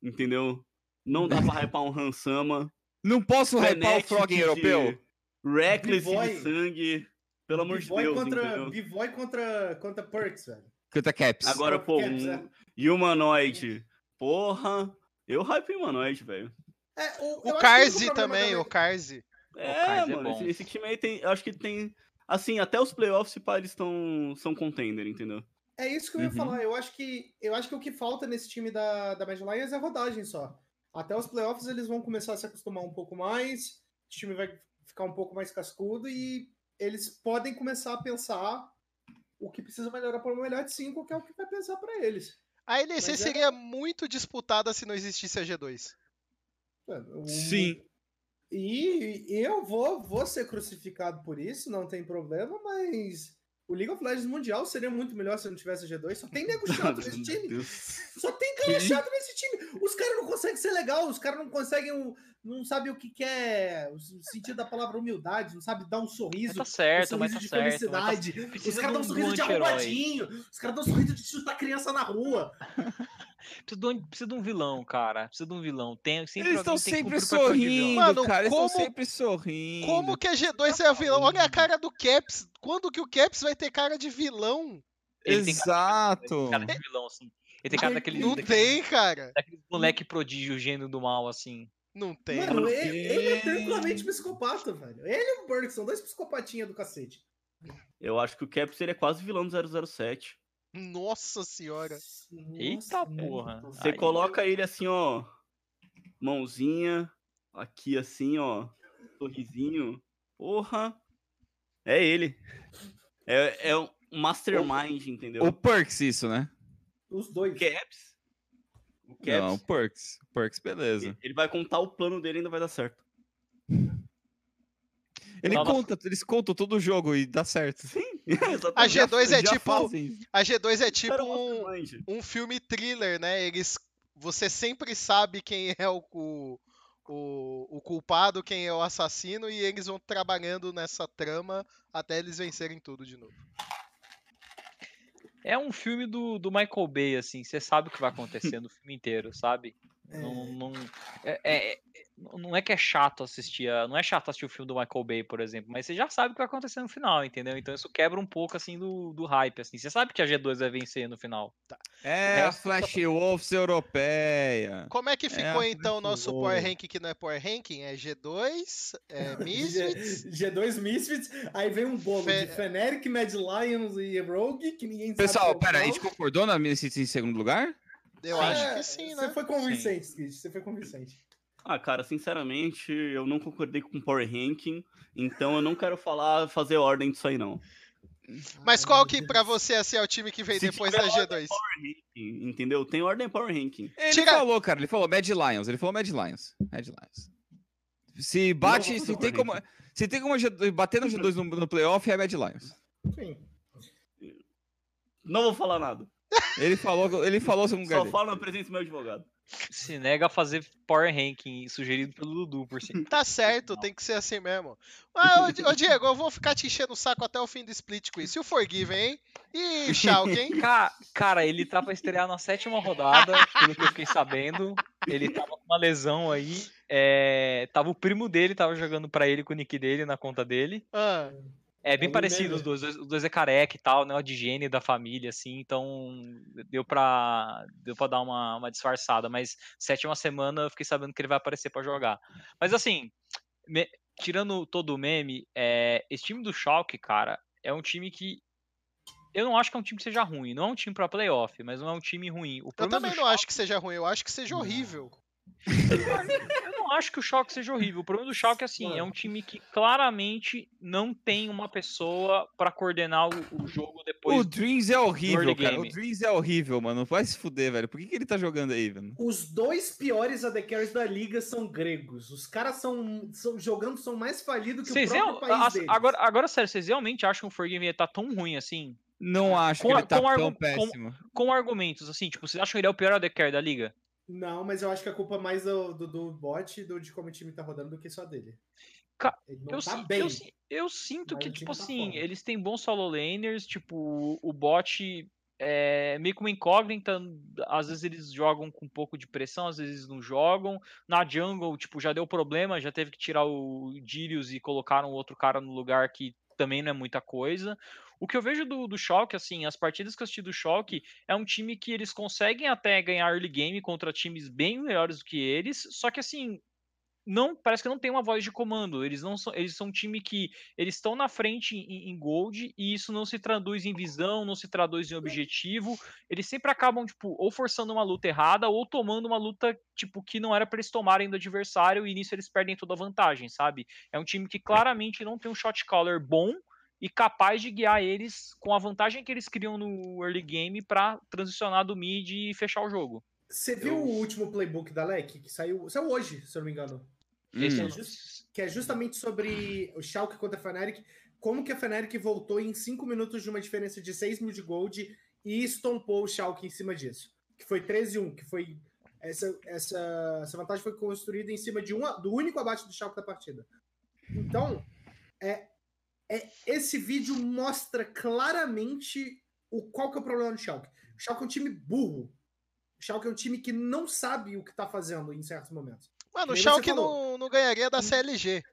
entendeu? Não dá pra hypar um Hansama. Não posso hypar o Frog em europeu? Reckless de sangue. Pelo amor de Deus, contra, B-Boy contra, contra Perks, velho. Contra Caps. Agora, pô, Caps, um é. Humanoid. Porra, eu hype Humanoid, velho. É, o, o Karzi também, o Karzi. É, é mano, esse, esse, time aí tem, acho que tem assim, até os playoffs, se pá, eles estão são contender, entendeu? É isso que eu ia uhum. falar. Eu acho que eu acho que o que falta nesse time da, da Mad Lions é rodagem só. Até os playoffs eles vão começar a se acostumar um pouco mais, o time vai ficar um pouco mais cascudo e eles podem começar a pensar o que precisa melhorar para o melhor de 5, que é o que vai pensar para eles. A NEC é seria é... muito disputada se não existisse a G2. Sim. E eu vou, vou ser crucificado por isso, não tem problema, mas o League of Legends Mundial seria muito melhor se não tivesse G2. Só tem nego chato nesse time. Só tem cara chato nesse time. Os caras não conseguem ser legal, os caras não conseguem. Não sabem o que, que é o sentido da palavra humildade, não sabe dar um sorriso. Mas tá certo, um sorriso de tá felicidade. Tá... Os caras dão um sorriso de arrumadinho. Os caras dão um sorriso de chutar criança na rua. Precisa de, um, precisa de um vilão, cara. Precisa de um vilão. Tem, sempre eles estão sempre sorrindo, Mano, cara. Eles estão sempre sorrindo. Como que a G2 é vilão? Olha a cara do Caps. Quando que o Caps vai ter cara de vilão? Ele Exato. Tem cara, de vilão, assim. Ele tem cara daquele. Não daquele, tem, cara. Daquele moleque prodígio, gênio do mal, assim. Não tem. Mano, ele, ele, é tranquilamente psicopata, velho. Ele e o Burke são dois psicopatinhas do cacete. Eu acho que o Caps seria quase vilão do 007. Nossa senhora. Eita porra. Você Aí. coloca ele assim, ó. Mãozinha. Aqui assim, ó. Sorrisinho. Porra. É ele. É, é um mastermind, entendeu? O Perks, isso, né? Os dois. Caps. O Caps. Não, o Perks. Perks, beleza. Ele vai contar o plano dele e ainda vai dar certo. Ele conta, eles contam todo o jogo e dá certo. Sim, a G2 é tipo. A G2 é tipo um, um filme thriller, né? Eles. Você sempre sabe quem é o, o, o, o culpado, quem é o assassino, e eles vão trabalhando nessa trama até eles vencerem tudo de novo. É um filme do, do Michael Bay, assim, você sabe o que vai acontecer no filme inteiro, sabe? É. Não, não, é, é, não é que é chato assistir, a, não é chato assistir o filme do Michael Bay, por exemplo, mas você já sabe o que vai acontecer no final, entendeu? Então isso quebra um pouco assim do, do hype, assim. Você sabe que a G2 vai vencer no final. Tá. É, a Flash. Wolves europeia. Como é que é ficou é então o nosso Power Ranking que não é Power Ranking? É G2, é Misfits. G2 Misfits, aí vem um bolo Fe... de Fnatic, Mad Lions e Rogue, que ninguém Pessoal, sabe. Pessoal, pera, a gente concordou na Misfits em segundo lugar? Eu sim. acho que sim, né? Você foi convincente, Skid, você foi convincente. Ah, cara, sinceramente, eu não concordei com o Power Ranking, então eu não quero falar, fazer ordem disso aí, não. Mas qual que pra você assim, é o time que vem Se depois da G2? Ranking, entendeu? Tem ordem Power Ranking. Ele Tira... falou, cara, ele falou Mad Lions, ele falou Mad Lions. Mad Lions. Se bate, se tem, como, se tem como bater no G2 no, no playoff, é Mad Lions. Sim. Não vou falar nada. Ele falou, ele falou sobre um Só fala na presença do meu advogado. Se nega a fazer Power Ranking sugerido pelo Dudu, por si. Tá certo, tem que ser assim mesmo. Ah, ô, ô, Diego, eu vou ficar te enchendo o saco até o fim do split com isso. E o Forgiven, hein? E Shulk, hein? Cara, ele tá pra estrear na sétima rodada, pelo que eu fiquei sabendo. ele tava com uma lesão aí. É, tava o primo dele, tava jogando pra ele com o nick dele na conta dele. Ah, É bem Algum parecido, os dois, os dois é careca e tal, né? De higiene da família, assim, então deu pra, deu pra dar uma, uma disfarçada. Mas sétima semana eu fiquei sabendo que ele vai aparecer pra jogar. Mas assim, me- tirando todo o meme, é, esse time do Schalke, cara, é um time que. Eu não acho que é um time que seja ruim. Não é um time pra playoff, mas não é um time ruim. O eu também não acho que seja ruim, eu acho que seja horrível. não acho que o Schalke seja horrível. O problema do Schalke é assim, é um time que claramente não tem uma pessoa pra coordenar o, o jogo depois. O Dreams é horrível, cara. O. Dreams é horrível, mano. Vai se fuder, velho. Por que, que ele tá jogando aí, velho? Os dois piores AD Carries da liga são gregos. Os caras são, são jogando são mais falidos que Vocês o próprio real- país as- deles. agora, agora, sério, vocês realmente acham que o Forgame tá tão ruim assim? Não acho Com que a- ele tá com tão com- péssimo. Com argumentos, assim, tipo, vocês acham que ele é o pior AD Carry da liga? Não, mas eu acho que a culpa é mais do, do, do bot e do, de como o time tá rodando do que só dele. Ca- Eu, tá bem. eu, eu sinto que, tipo tá assim, foda. eles têm bons solo laners, tipo, o- o bot é meio que uma incógnita, às vezes eles jogam com um pouco de pressão, às vezes não jogam. Na jungle, tipo, já deu problema, já teve que tirar o Dirius e colocaram outro cara no lugar que também não é muita coisa. O que eu vejo do, do Schalke, assim, as partidas que eu assisti do Schalke, é um time que eles conseguem até ganhar early game contra times bem melhores do que eles, só que assim, não parece que não tem uma voz de comando. Eles não são, eles são um time que eles estão na frente em, em gold e isso não se traduz em visão, não se traduz em objetivo. Eles sempre acabam tipo ou forçando uma luta errada ou tomando uma luta tipo que não era para eles tomarem do adversário e nisso eles perdem toda a vantagem, sabe? É um time que claramente não tem um shot caller bom e capaz de guiar eles com a vantagem que eles criam no early game para transicionar do mid e fechar o jogo. Você viu o último playbook da LEC? Que saiu, saiu hoje, se eu não me engano. Esse Hum. eu é just- que é justamente sobre o Schalke contra a Fnatic, como que a Fnatic voltou em 5 minutos de uma diferença de 6 mil de gold e estompou o Schalke em cima disso. Que foi 13-1, que foi essa, essa, essa vantagem foi construída em cima de um, do único abate do Schalke da partida. Então, é, é, esse vídeo mostra claramente o, qual que é o problema do Schalke. O Schalke é um time burro. O Schalke é um time que não sabe o que tá fazendo em certos momentos. Mano, o Schalke falou. não, não ganharia da CLG.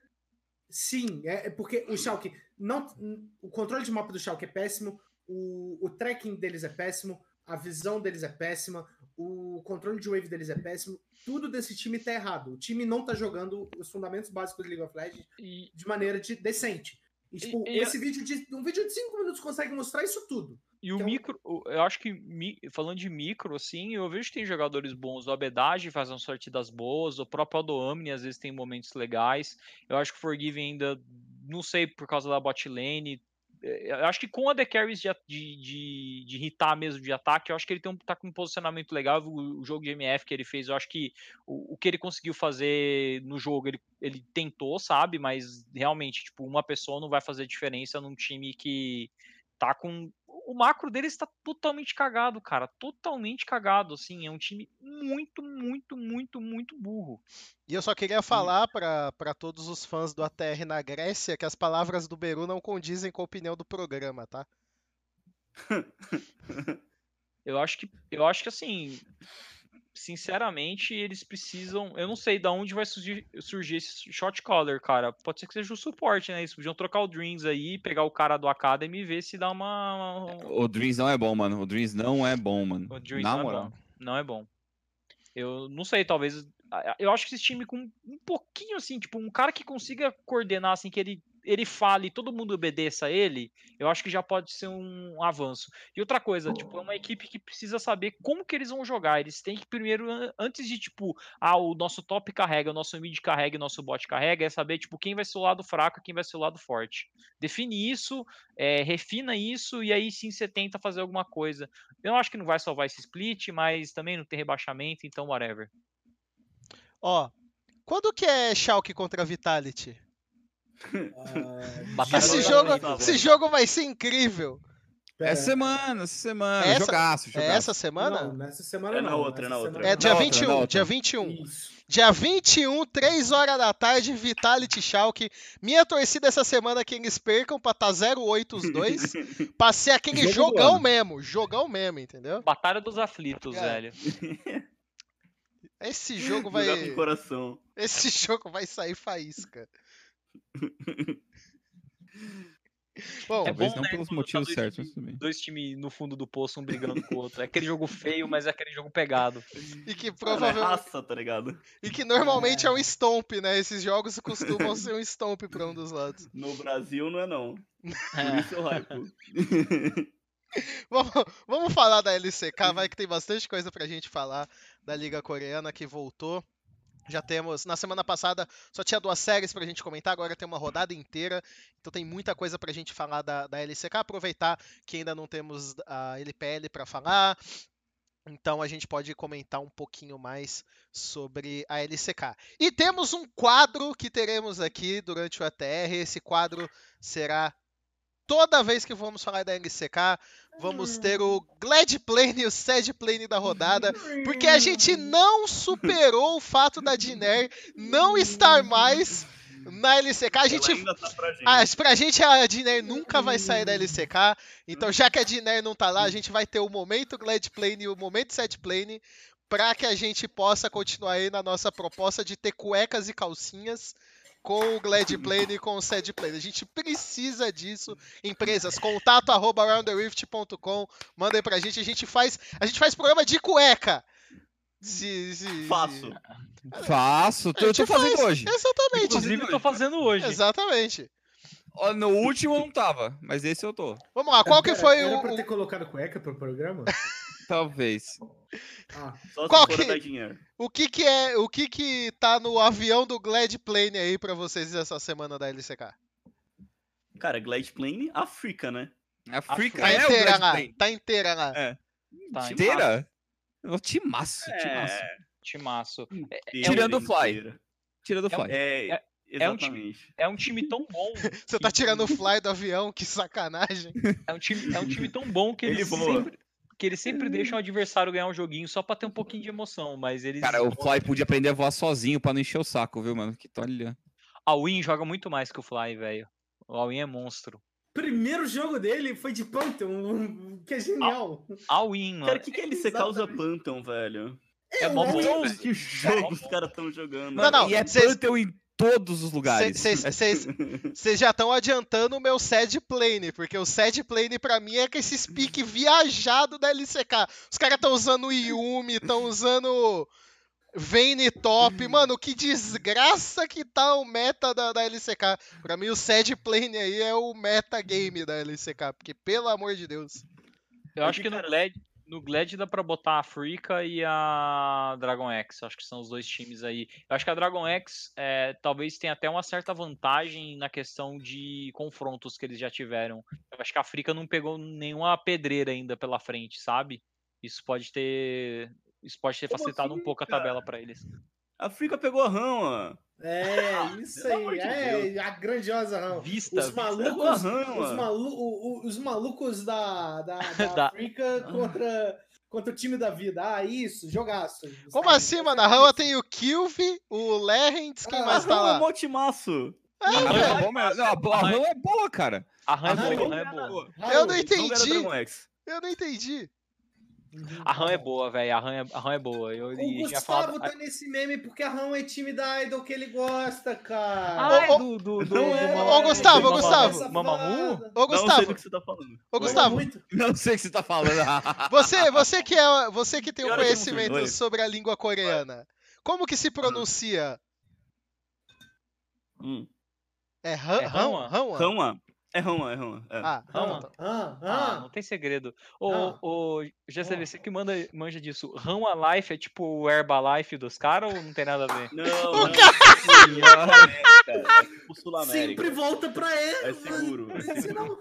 Sim, é, é porque o Schalke não, o controle de mapa do Schalke é péssimo, o, o tracking deles é péssimo, a visão deles é péssima, o controle de wave deles é péssimo. Tudo desse time tá errado. O time não tá jogando os fundamentos básicos do League of Legends E, de maneira de- decente. E, tipo, E- e- esse vídeo de um vídeo de 5 minutos consegue mostrar isso tudo. E o um- micro, eu acho que, falando de micro, assim, eu vejo que tem jogadores bons. O Abedage faz umas partidas boas, o próprio Aldoamne às vezes tem momentos legais. Eu acho que o Forgiven ainda, não sei, por causa da bot lane. eh, Eu acho que com a The Carries de, de, de, hitar mesmo de ataque, eu acho que ele tem um, tá com um posicionamento legal. O, o jogo de MF que ele fez, eu acho que o, o que ele conseguiu fazer no jogo, ele, ele tentou, sabe? Mas realmente, tipo, uma pessoa não vai fazer diferença num time que tá com. O macro deles tá totalmente cagado, cara. Totalmente cagado, assim. É um time muito, muito, muito, muito burro. E eu só queria falar pra pra todos os fãs do ATR na Grécia que as palavras do Beru não condizem com a opinião do programa, tá? Eu acho que, eu acho que assim, sinceramente, eles precisam. Eu não sei de onde vai surgir, surgir esse shot caller, cara. Pode ser que seja o suporte, né? Eles podiam trocar o Dreams aí, pegar o cara do Academy e ver se dá uma. O Dreams não é bom, mano. O Dreams não é bom, mano. O Dreams Na não moral. é bom. Não é bom. Eu não sei, talvez. Eu acho que esse time com um pouquinho assim, tipo, um cara que consiga coordenar, assim, que ele, ele fale e todo mundo obedeça a ele, eu acho que já pode ser um avanço. E outra coisa, tipo, é uma equipe que precisa saber como que eles vão jogar. Eles têm que primeiro, an- antes de, tipo, ah, o nosso top carrega, o nosso mid carrega, o nosso bot carrega, é saber, tipo, quem vai ser o lado fraco e quem vai ser o lado forte. Define isso, é, refina isso e aí sim você tenta fazer alguma coisa. Eu acho que não vai salvar esse split, mas também não tem rebaixamento, então whatever. Ó, quando que é Schalke contra Vitality? Ah, Esse jogo, esse jogo vai ser incrível. pera. Essa semana, essa semana. Essa- jogaço, É jogaço. essa semana? Não, nessa semana É na não. outra, nessa na semana outra. É dia Na outra, 21, na outra. dia 21. Isso. Dia 21, 3 horas da tarde, Vitality Schalke. Minha torcida essa semana é que eles percam pra tá 0-8 os dois. pra ser aquele Jogo jogão mesmo, jogão mesmo, entendeu? Batalha dos aflitos, É. velho. Esse jogo vai. Esse jogo vai sair faísca. Bom, É talvez bom, não né, pelos quando motivos tá certos, times- mas também. Dois times no fundo do poço, um brigando com o outro. É aquele jogo feio, mas é aquele jogo pegado. E que é provavelmente. raça, tá ligado? E que normalmente é um stomp, né? Esses jogos costumam ser um stomp pra um dos lados. No Brasil não é não. Por É. isso eu. Vamos, vamos falar da LCK, vai que tem bastante coisa pra gente falar da Liga Coreana que voltou. Já temos, na semana passada só tinha duas séries pra gente comentar, agora tem uma rodada inteira, então tem muita coisa pra gente falar da, da LCK. Aproveitar que ainda não temos a LPL pra falar, então a gente pode comentar um pouquinho mais sobre a LCK. E temos um quadro que teremos aqui durante o ATR. Esse quadro será toda vez que vamos falar da LCK, vamos ter o Glad Plane e o Sad Plane da rodada, porque a gente não superou o fato da Diner não estar mais na LCK. A gente Ela tá pra gente. ah, pra gente a Diner nunca vai sair da LCK, então já que a Diner não tá lá, a gente vai ter o momento Glad Plane e o momento Set Plane pra que a gente possa continuar aí na nossa proposta de ter cuecas e calcinhas com o Glad Plane e com o Sad Plane. A gente precisa disso. Empresas, contato arroba roundtherift.com, mandem pra gente, a gente faz, a gente faz programa de cueca. Se, se- Faço. Faço, A tô- eu tô fazendo faz. hoje. Exatamente. Inclusive, eu tô fazendo hoje. Exatamente. No último eu não tava, mas esse eu tô. Vamos lá, qual que Era- foi Era o, pra o- ter colocado cueca pro programa? Talvez. Ah, Só Qual se for que- dinheiro. O que que é, o que que tá no avião do Glad Plane aí pra vocês essa semana da LCK? Cara, Glide Plane, África, né? África Tá é o inteira lá, tá inteira lá. É. Tá, Inteira? Ô, timaço, É, timaço. Timaço. inteira, Tirando o Fly. inteira. Tira do É Fly. É, É um time-. É um time tão bom. Você tá que- tirando o fly do avião, que sacanagem. É um time, é um time tão bom que Ele eles voa. sempre, que eles sempre deixam o adversário ganhar um joguinho só pra ter um pouquinho de emoção, mas eles Cara, o Fly podia aprender a voar sozinho pra não encher o saco, viu, mano? Que olha. A Win joga muito mais que o Fly, velho. O Win é monstro. primeiro jogo dele foi de Pantheon, que é genial. A Win, mano. Cara, o que, que LCK usa Exatamente. Pantheon, velho? é mó bom, velho. Que jogo os caras estão jogando? Não, não, e é cês- Pantheon em todos os lugares. Vocês já estão adiantando o meu Sad Plane, porque o Sad Plane pra mim é que esse pique viajado da LCK. Os caras estão usando o Yumi, estão usando Vayne Top. Mano, que desgraça que tá o meta da, da LCK. Pra mim o Sad Plane aí é o meta game da LCK, porque pelo amor de Deus. Eu É acho que, no Glad, no Glad dá pra botar a Africa e a Dragon X. Acho que são os dois times aí. Eu acho que a Dragon X é, talvez tenha até uma certa vantagem na questão de confrontos que eles já tiveram. Eu acho que a Africa não pegou nenhuma pedreira ainda pela frente, sabe? Isso pode ter. Isso pode ter Como facilitado um assim, pouco a cara? tabela pra eles. África pegou a Rama. É, isso aí. de É, a grandiosa Ram. Vista, Os vista. malucos, Pegou a Rama. os, malu, o- o- os malucos da, da, da, Da- África contra, contra o time da vida. Ah, isso, jogaço. Como assim, mano? A Rama tem o Kilvi, o Lerrents, quem Ah, mais tá Rama é lá? mó timaço. É, A. Ram é bom, mas- não, a bo- a Ram é boa, cara. A RAM é Ram boa, RAM é ganha boa. Eu não entendi. Eu não entendi. A RAM é boa, velho. A RAM é, a RAM é boa. Eu O Gustavo falar. tá nesse meme porque a Ram é time da Idol que ele gosta, cara. Ah, do, do, do, não do é. Ô, Gustavo, do ô, Gustavo. Mamamoo? Ô, Não sei Gustavo, do que você tá falando. ô, Gustavo. Não sei o que você tá falando. Você, você que é, você que tem o eu conhecimento sobre a língua coreana, como que se pronuncia? Hum. É Han, É Han, Hanwha? Hanwha? É Rama, é Rama. É. Ah, Hanwha. Hanwha. Ah, Ah, ah. não tem segredo. Ô, Ah. ô, GCV, você que manda, manja disso. Rão a Life é tipo o Herbalife dos caras ou não tem nada a ver? Não, não. É, é tipo Sul América. Sempre volta pra ele. É seguro. É seguro.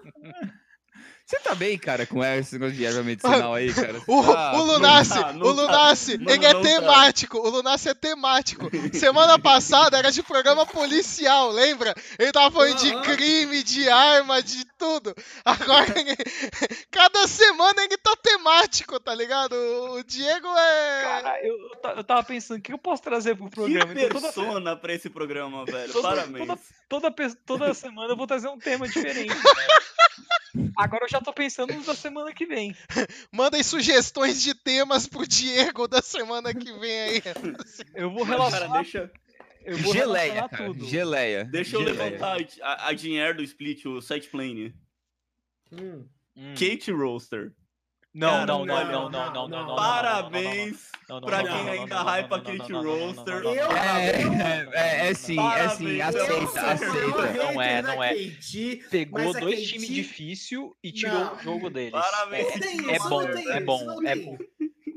Você tá bem, cara, com esse negócio de erva medicinal aí, cara? O, Ah, o Lunassi, não tá, não o Lunassi, tá. ele é tá. temático, o Lunassi é temático. Semana passada era de programa policial, lembra? Ele tava falando de crime, de arma, de tudo. Agora, ele- cada semana ele tá temático, tá ligado? O o Diego é... Cara, eu, eu ta- eu tava pensando, o que eu posso trazer pro Que programa? Então, toda, persona pra esse programa, velho. Toda- Parabéns. toda- toda, toda semana eu vou trazer um tema diferente. Agora eu já tô pensando nos da semana que vem. Mandem sugestões de temas pro Diego da semana que vem aí. Eu vou Cara, relacionar, deixa, eu vou Geleia, relacionar cara. tudo. Geleia. deixa eu Geleia. levantar a, a dinheiro do split, o site plane. Hum. Kate Roaster. Não, não, não, não, não, não, Parabéns pra quem ainda hypa Kate Roaster. É, é sim, é sim, aceita, aceita. Não é, não é. Pegou dois times difícil e tirou o jogo deles. Parabéns. É bom, é bom, é bom.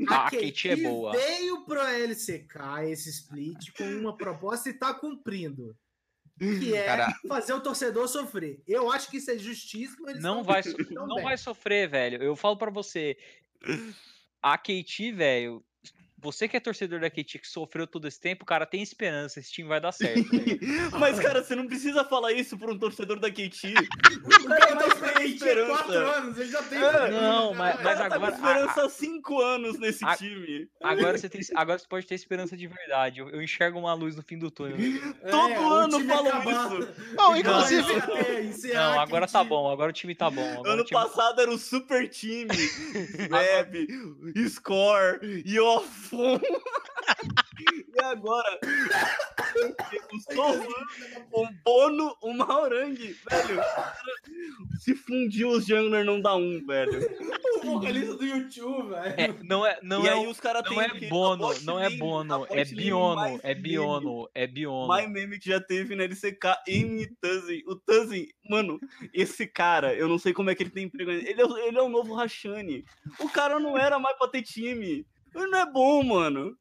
A, a Kate é boa. Veio pro LCK esse split com uma proposta e tá cumprindo. Que é Cara- fazer o torcedor sofrer. Eu acho que isso é justíssimo. eles Não vai, so- não bem. vai sofrer, velho. Eu falo pra você. A KT, velho. Você que é torcedor da KT que sofreu todo esse tempo, cara, tem esperança. Esse time vai dar certo. velho. Mas, cara, você não precisa falar isso pra um torcedor da KT. O cara tá com esperando esperança. quatro anos, ele já tem. É. Não, mas- mas cara tá com agora- esperança há cinco anos nesse a- time. Agora você, tem, agora você pode ter esperança de verdade. Eu, eu enxergo uma luz no fim do túnel. Todo É, o ano falam isso. Não, inclusive, Não, a agora tá bom. Agora o time tá bom. Agora Ano time... passado era o super time. Web, Score e E agora o Bono, o Maurang, velho. Se fundiu os jungler não dá um, velho. O vocalista do YouTube, velho. É, não é, não e é, aí os caras não têm é o quê? A Bono, não é Bono, é Biono, é. Biono, é Biono. mais meme que já teve na LCK em Tuzin. O Tuzin, mano, esse cara, eu não sei como é que ele tem emprego. Ele é, o- ele é o novo Rashani. O cara não era mais pra ter time. Não é bom, mano.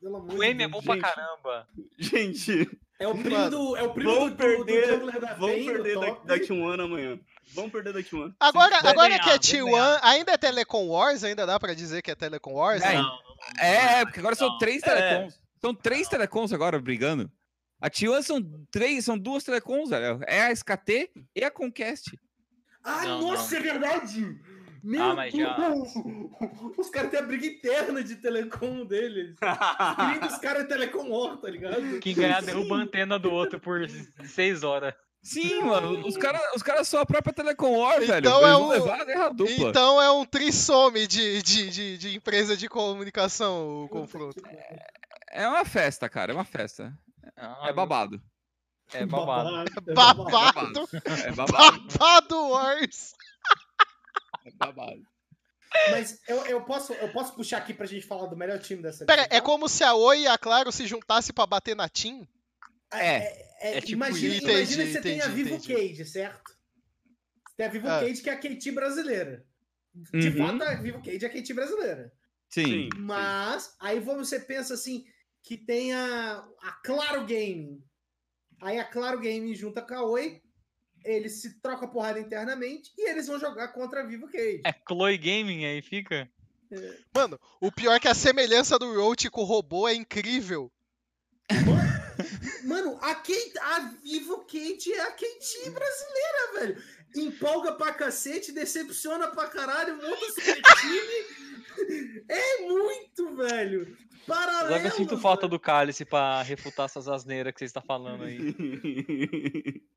Pelo amor O M é bom pra caramba. Gente, É o primo do. É o primo vão do, perder- do da vão perder do da, top. da T1 amanhã. Vão perder da T1. agora, agora ganhar, que é vai T1, ganhar. ainda é Telecom Wars? Ainda dá pra dizer que é Telecom Wars? É, Não. É, porque agora são Não. três É. telecoms. São três telecoms agora brigando. A T1 são três, são duas telecoms, velho. É a SKT e a Conquest. Ah, Não, nossa, é verdade! Meu Ah, mas já-! Os caras têm a briga interna de telecom deles. O briga dos caras é telecom War, tá ligado? Quem ganhar derruba a antena do outro por seis horas. Sim, mano. Os caras os cara são a própria Telecom War, velho. Então Eles é um- levar dupla. Então é um trissome de, de, de, de empresa de comunicação o confronto. É uma festa, cara. É uma festa. Ah, É babado. É babado. É Babado! É babado. Babado Wars! É babado. Mas eu, eu, posso, eu posso puxar aqui pra gente falar do melhor time dessa Pera, é como se a Oi e a Claro se juntassem pra bater na Team? É. É, É tipo imagina, imagina Entendi, que você tem a Vivo entendi. Cage, certo? Você tem a Vivo Ah. Cage, que é a KT brasileira. De Uhum. fato, a Vivo Cage é a KT brasileira. Sim. Mas aí você pensa assim que tem a, a Claro Gaming. Aí a Claro Gaming junta com a Oi, eles se trocam porrada internamente e eles vão jogar contra a Vivo Cage. É Chloe Gaming aí, fica. Mano, o pior é que a semelhança do Roach com o robô é incrível. Mano, a, Kate, a Vivo Cage é a KT brasileira, velho. Empolga pra cacete, decepciona pra caralho, monta seu time. É muito, velho. Paralelo. Agora eu sinto falta do cálice pra refutar essas asneiras que você está falando aí.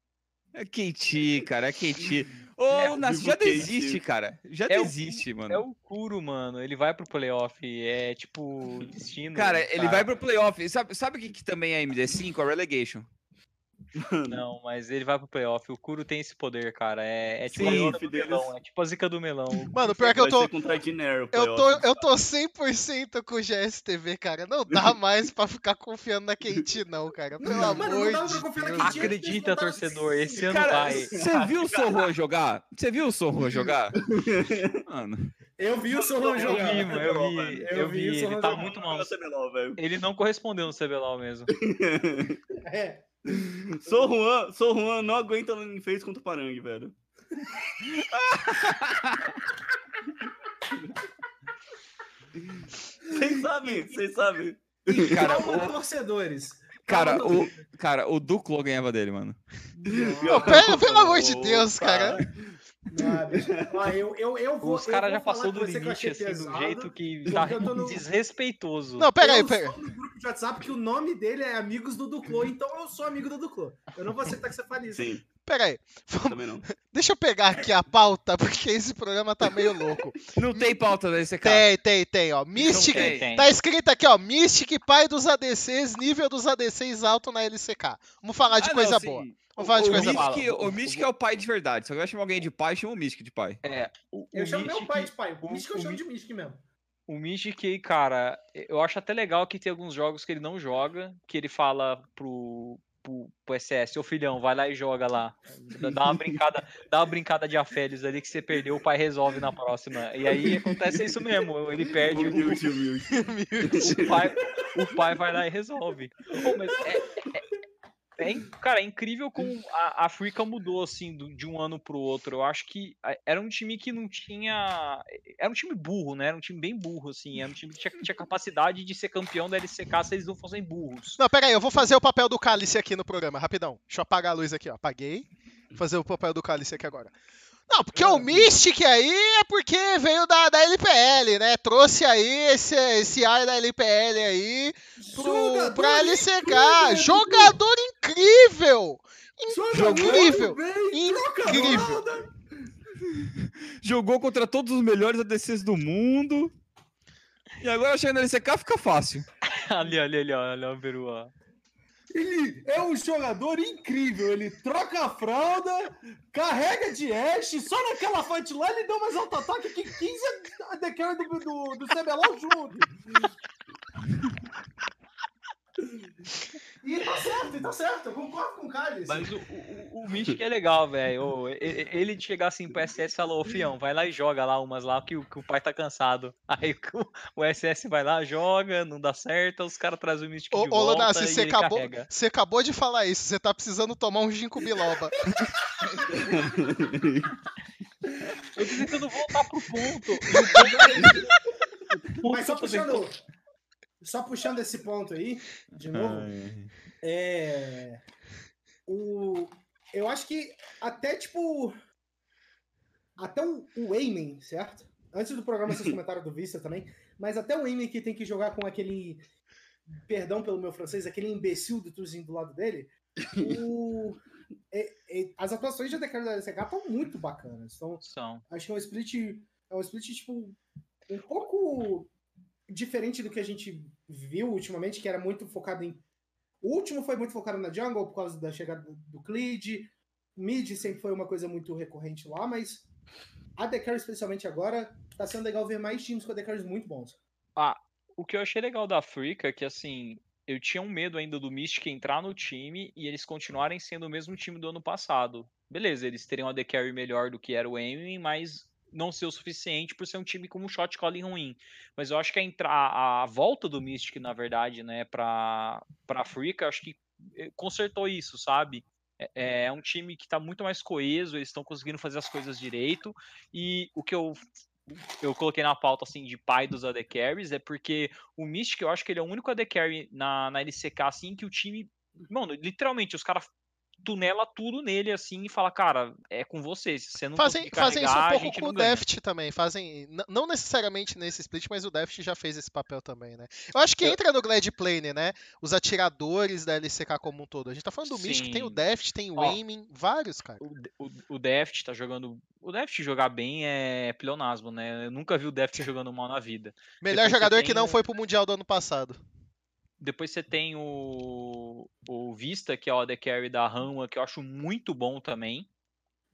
É KT, cara. É KT. Ô, É, Nasci, Vivo já desiste, cara. Já É o- desiste, mano. É o Kuro, mano. Ele vai pro playoff. É tipo destino. Cara, ele vai pro playoff. Sabe, sabe o que, que também é MD5? A Relegation. Não, mas ele vai pro playoff. O Kuro tem esse poder, cara. É, é tipo Sim. a zica do melão. É tipo a zica do melão. Mano, pior que eu tô. Eu tô, eu tô 100% com o GSTV, cara. Não dá mais pra ficar confiando na KT, não, cara. Pelo Não, mano, não amor dá de pra confiar na Deus. Acredita, torcedor. Esse ano Cara, vai. você viu o Sorro jogar? Você viu o Sorro jogar? Mano. Eu vi o Eu jogar. vi, mano, eu vi, Eu eu vi vi. isso, Ele tá eu- muito mal. Joga CBLOL, velho. Ele não correspondeu no CBLOL mesmo. É. Sou Juan, sou Juan, não aguenta Lane Face contra o Parangue, velho. Vocês sabem, vocês sabem. E Cara, calma, o- torcedores. Cara, Calma, o, cara, o Duplo ganhava dele, mano. Não, pelo, pelo amor de Deus, cara. Ah. Ó, eu, eu, eu vou, Os eu caras já passou do eu limite, assim, do pesado, jeito que tá eu no- desrespeitoso. Não, pera aí, eu pera. sou no grupo de WhatsApp que o nome dele é Amigos do Duclo, então eu sou amigo do Duclo. Eu não vou aceitar que você fale isso. Sim. Pera aí. Também não. Deixa eu pegar aqui a pauta, porque esse programa tá meio louco. Não tem pauta nesse cara. Tem, tem, tem, ó. Mystic. tem, tem. Tá escrito aqui, ó. Mystic, pai dos ADCs, nível dos ADCs alto na LCK. Vamos falar de Ah, coisa não, boa. sim. Vamos falar de o coisa Mystic, boa. o Mystic é o pai de verdade. Se alguém vai chamar alguém de pai, chama o Mystic de pai. É, o, Eu o chamo meu Mystic- pai de pai. O o- Mystic eu o chamo de Mystic mesmo. O Mystic, cara, eu acho até legal que tem alguns jogos que ele não joga, que ele fala pro, pro, pro SS, ô filhão, vai lá e joga lá. Dá- uma brincada, dá uma brincada de Afélios ali que você perdeu, o pai resolve na próxima. E aí acontece isso mesmo, ele perde, o, Humilde, humilde. o pai, o pai vai lá e resolve. Pô, mas é, é- é cara, é incrível como a a mudou assim do- de um ano pro outro. Eu acho que era um time que não tinha. Era um time burro, né? Era um time bem burro, assim. Era um time que tinha, tinha capacidade de ser campeão da LCK se eles não fossem burros. Não, pera aí, eu vou fazer o papel do Cálice aqui no programa, rapidão. Deixa eu apagar a luz aqui, ó. Apaguei. Vou fazer o papel do Cálice aqui agora. Não, porque o Mystic aí é porque veio da, da LPL, né? Trouxe aí esse, esse ar da LPL aí pro, Jogador pra LCK. incrível! Jogador incrível! Incrível! Incrível! Jogou contra todos os melhores ADCs do mundo. E agora chega na LCK fica fácil. ali, ali, ali, ó, ali, ó, o Peru, ó. Ele é um jogador incrível. Ele troca a fralda, carrega de Ashe, só naquela fight lá ele deu mais alto ataque que 15 AD Carry do, do, do CBLOL junto. E tá certo, e tá certo. Eu concordo com o Cálice. Mas o, o, o Mystic é legal, velho. Ô, Ele chegar assim pro SS e falou, ô fião, vai lá e joga lá umas lá que, o- que o pai tá cansado. Aí o, o SS vai lá, joga, não dá certo, os caras trazem o Mystic Ô, de ô volta Lonassi, e você ele acabou, carrega. você acabou de falar isso. Você tá precisando tomar um ginkgo biloba. Eu tô tentando voltar pro ponto. Mas só puxando, só puxando esse ponto aí, de novo, é. O, eu acho que até tipo. Até o, o certo? Antes do programa, vocês comentaram do Vista também. Mas até o Aiming que tem que jogar com aquele. Perdão pelo meu francês, aquele imbecil do Tuzinho do lado dele. O, é- é- as atuações de ADK da LCK estão muito bacanas. Então, São. acho que é um split. É um split, tipo, um pouco diferente do que a gente viu ultimamente, que era muito focado em. O último foi muito focado na jungle por causa da chegada do- Clid. Mid sempre foi uma coisa muito recorrente lá, mas a The Carry, especialmente agora, tá sendo legal ver mais times com a The Carries muito bons. O que eu achei legal da África é que, assim, eu tinha um medo ainda do Mystic entrar no time e eles continuarem sendo o mesmo time do ano passado. Beleza, eles teriam a The Carry melhor do que era o Aiming, mas não ser o suficiente por ser um time com um shot calling ruim. Mas eu acho que a, entra- a, a volta do Mystic, na verdade, né, pra, pra África, acho que eh, consertou isso, sabe? É, é um time que tá muito mais coeso, eles estão conseguindo fazer as coisas direito. E o que eu eu coloquei na pauta assim de pai dos AD Carries é porque o Mystic, eu acho que ele é o único AD Carry na, na LCK assim que o time, mano, literalmente os caras tunela tudo nele assim e fala, cara, é com você, se você não Fazem, conseguir fazem isso carregar, um pouco com o não. Deft também. Fazem. Não necessariamente nesse split, mas o Deft já fez esse papel também, né? Eu acho que Eu- entra no Glad Plane, né? Os atiradores da LCK como um todo. A gente tá falando do Mystic, tem o Sim. Deft, tem o Aiming, vários, cara. O, o, o Deft tá jogando. O Deft jogar bem é pleonasmo, né? Eu nunca vi o Deft jogando mal na vida. Melhor depois jogador que tem não o- foi pro Mundial do ano passado. Depois você tem o, o Vista, que é o AD Carry da Rama, que eu acho muito bom também.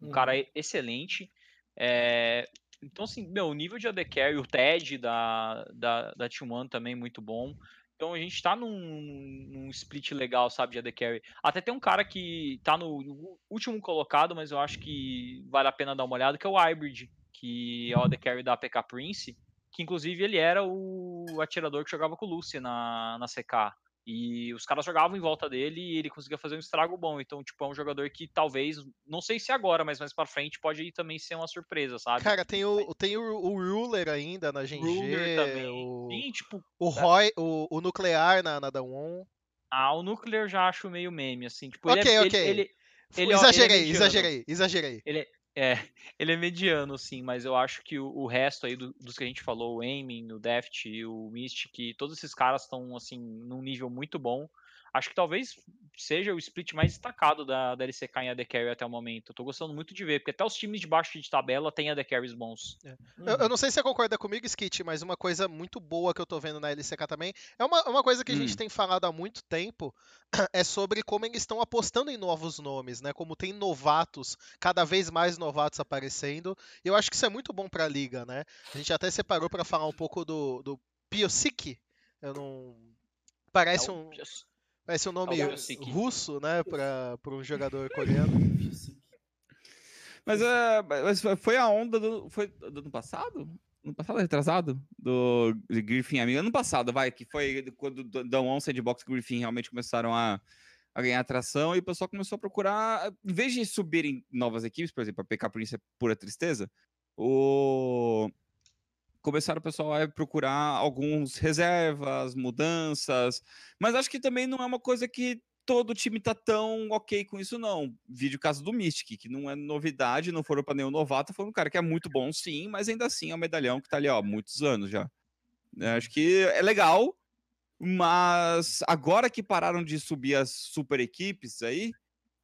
Um cara e- excelente. É, então, assim, meu, o nível de AD Carry, o TED da, da, da T1 também muito bom. Então a gente tá num, num split legal, sabe, de AD Carry. Até tem um cara que tá no, no último colocado, mas eu acho que vale a pena dar uma olhada, que é o Hybrid, que é o AD Carry da APK Prince, que inclusive ele era o atirador que jogava com o Lucy na, na CK. E os caras jogavam em volta dele e ele conseguia fazer um estrago bom. Então, tipo, é um jogador que talvez, não sei se agora, mas mais pra frente pode também ser uma surpresa, sabe? Cara, tem o, tem o, o Ruler ainda na GG. Ruler também. O, Sim, tipo, o Roy, o, o Nuclear na, na Dawn. ah, o Nuclear já acho meio meme, assim. Tipo, Ok, ele é, ele- ok. Ele, ele, ó, exagerei, ele é exagerei, exagerei. É, ele é mediano, sim, mas eu acho que o, o resto aí do- dos que a gente falou, o Aiming, o Deft, o Mystic, todos esses caras estão, assim, num nível muito bom. Acho que talvez seja o split mais destacado da, da LCK em AD Carry até o momento. Eu tô gostando muito de ver, porque até os times de baixo de tabela têm AD Carries bons. É. Uhum. Eu, eu, não sei se você concorda comigo, Skit, mas uma coisa muito boa que eu tô vendo na LCK também é uma, uma coisa que a gente hum. tem falado há muito tempo, é sobre como eles estão apostando em novos nomes, né? Como tem novatos, cada vez mais novatos aparecendo. E eu acho que isso é muito bom pra liga, né? A gente até separou para falar um pouco do, do Piosik. Eu não. Parece um. Parece um nome russo, né? Para um jogador coreano. Mas, uh, mas foi a onda do. Foi do ano passado? No passado, retrasado? Do Griffin Amigo. Ano passado, vai, que foi quando da On Sandbox Griffin realmente começaram a, a ganhar atração e o pessoal começou a procurar, em vez de subirem novas equipes, por exemplo, a PK Prince é pura tristeza, o começaram o pessoal a procurar alguns reservas, mudanças, mas acho que também não é uma coisa que todo time tá tão ok com isso, não. Vídeo caso do Mystic, que não é novidade, não foram para nenhum novato, foi um cara que é muito bom, sim, mas ainda assim é um medalhão que tá ali, ó, muitos anos já. Acho que é legal, mas agora que pararam de subir as super equipes aí,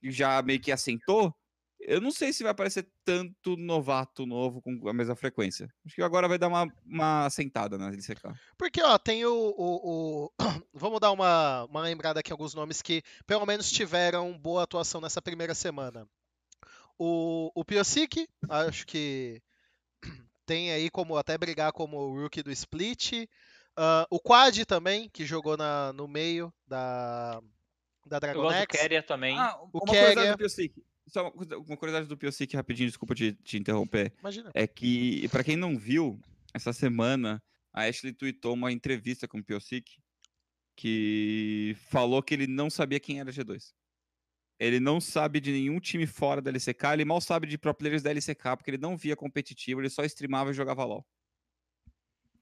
já meio que assentou, eu não sei se vai aparecer tanto novato novo com a mesma frequência. Acho que agora vai dar uma, uma sentada na LCK. Porque, ó, tem o. o, o... Vamos dar uma, uma lembrada aqui alguns nomes que pelo menos tiveram boa atuação nessa primeira semana. O, o Piosik, acho que tem aí como até brigar como o rookie do split. Uh, o Quad também, que jogou na, no meio da, da Dragon Eu gosto do também. Ah, o Keria. Só uma curiosidade do Piosic rapidinho, desculpa te, te interromper. Imagina. É que, para quem não viu, essa semana a Ashley tweetou uma entrevista com o Piosic que falou que ele não sabia quem era G2. Ele não sabe de nenhum time fora da LCK, ele mal sabe de pro players da LCK, porque ele não via competitivo, ele só streamava e jogava LOL.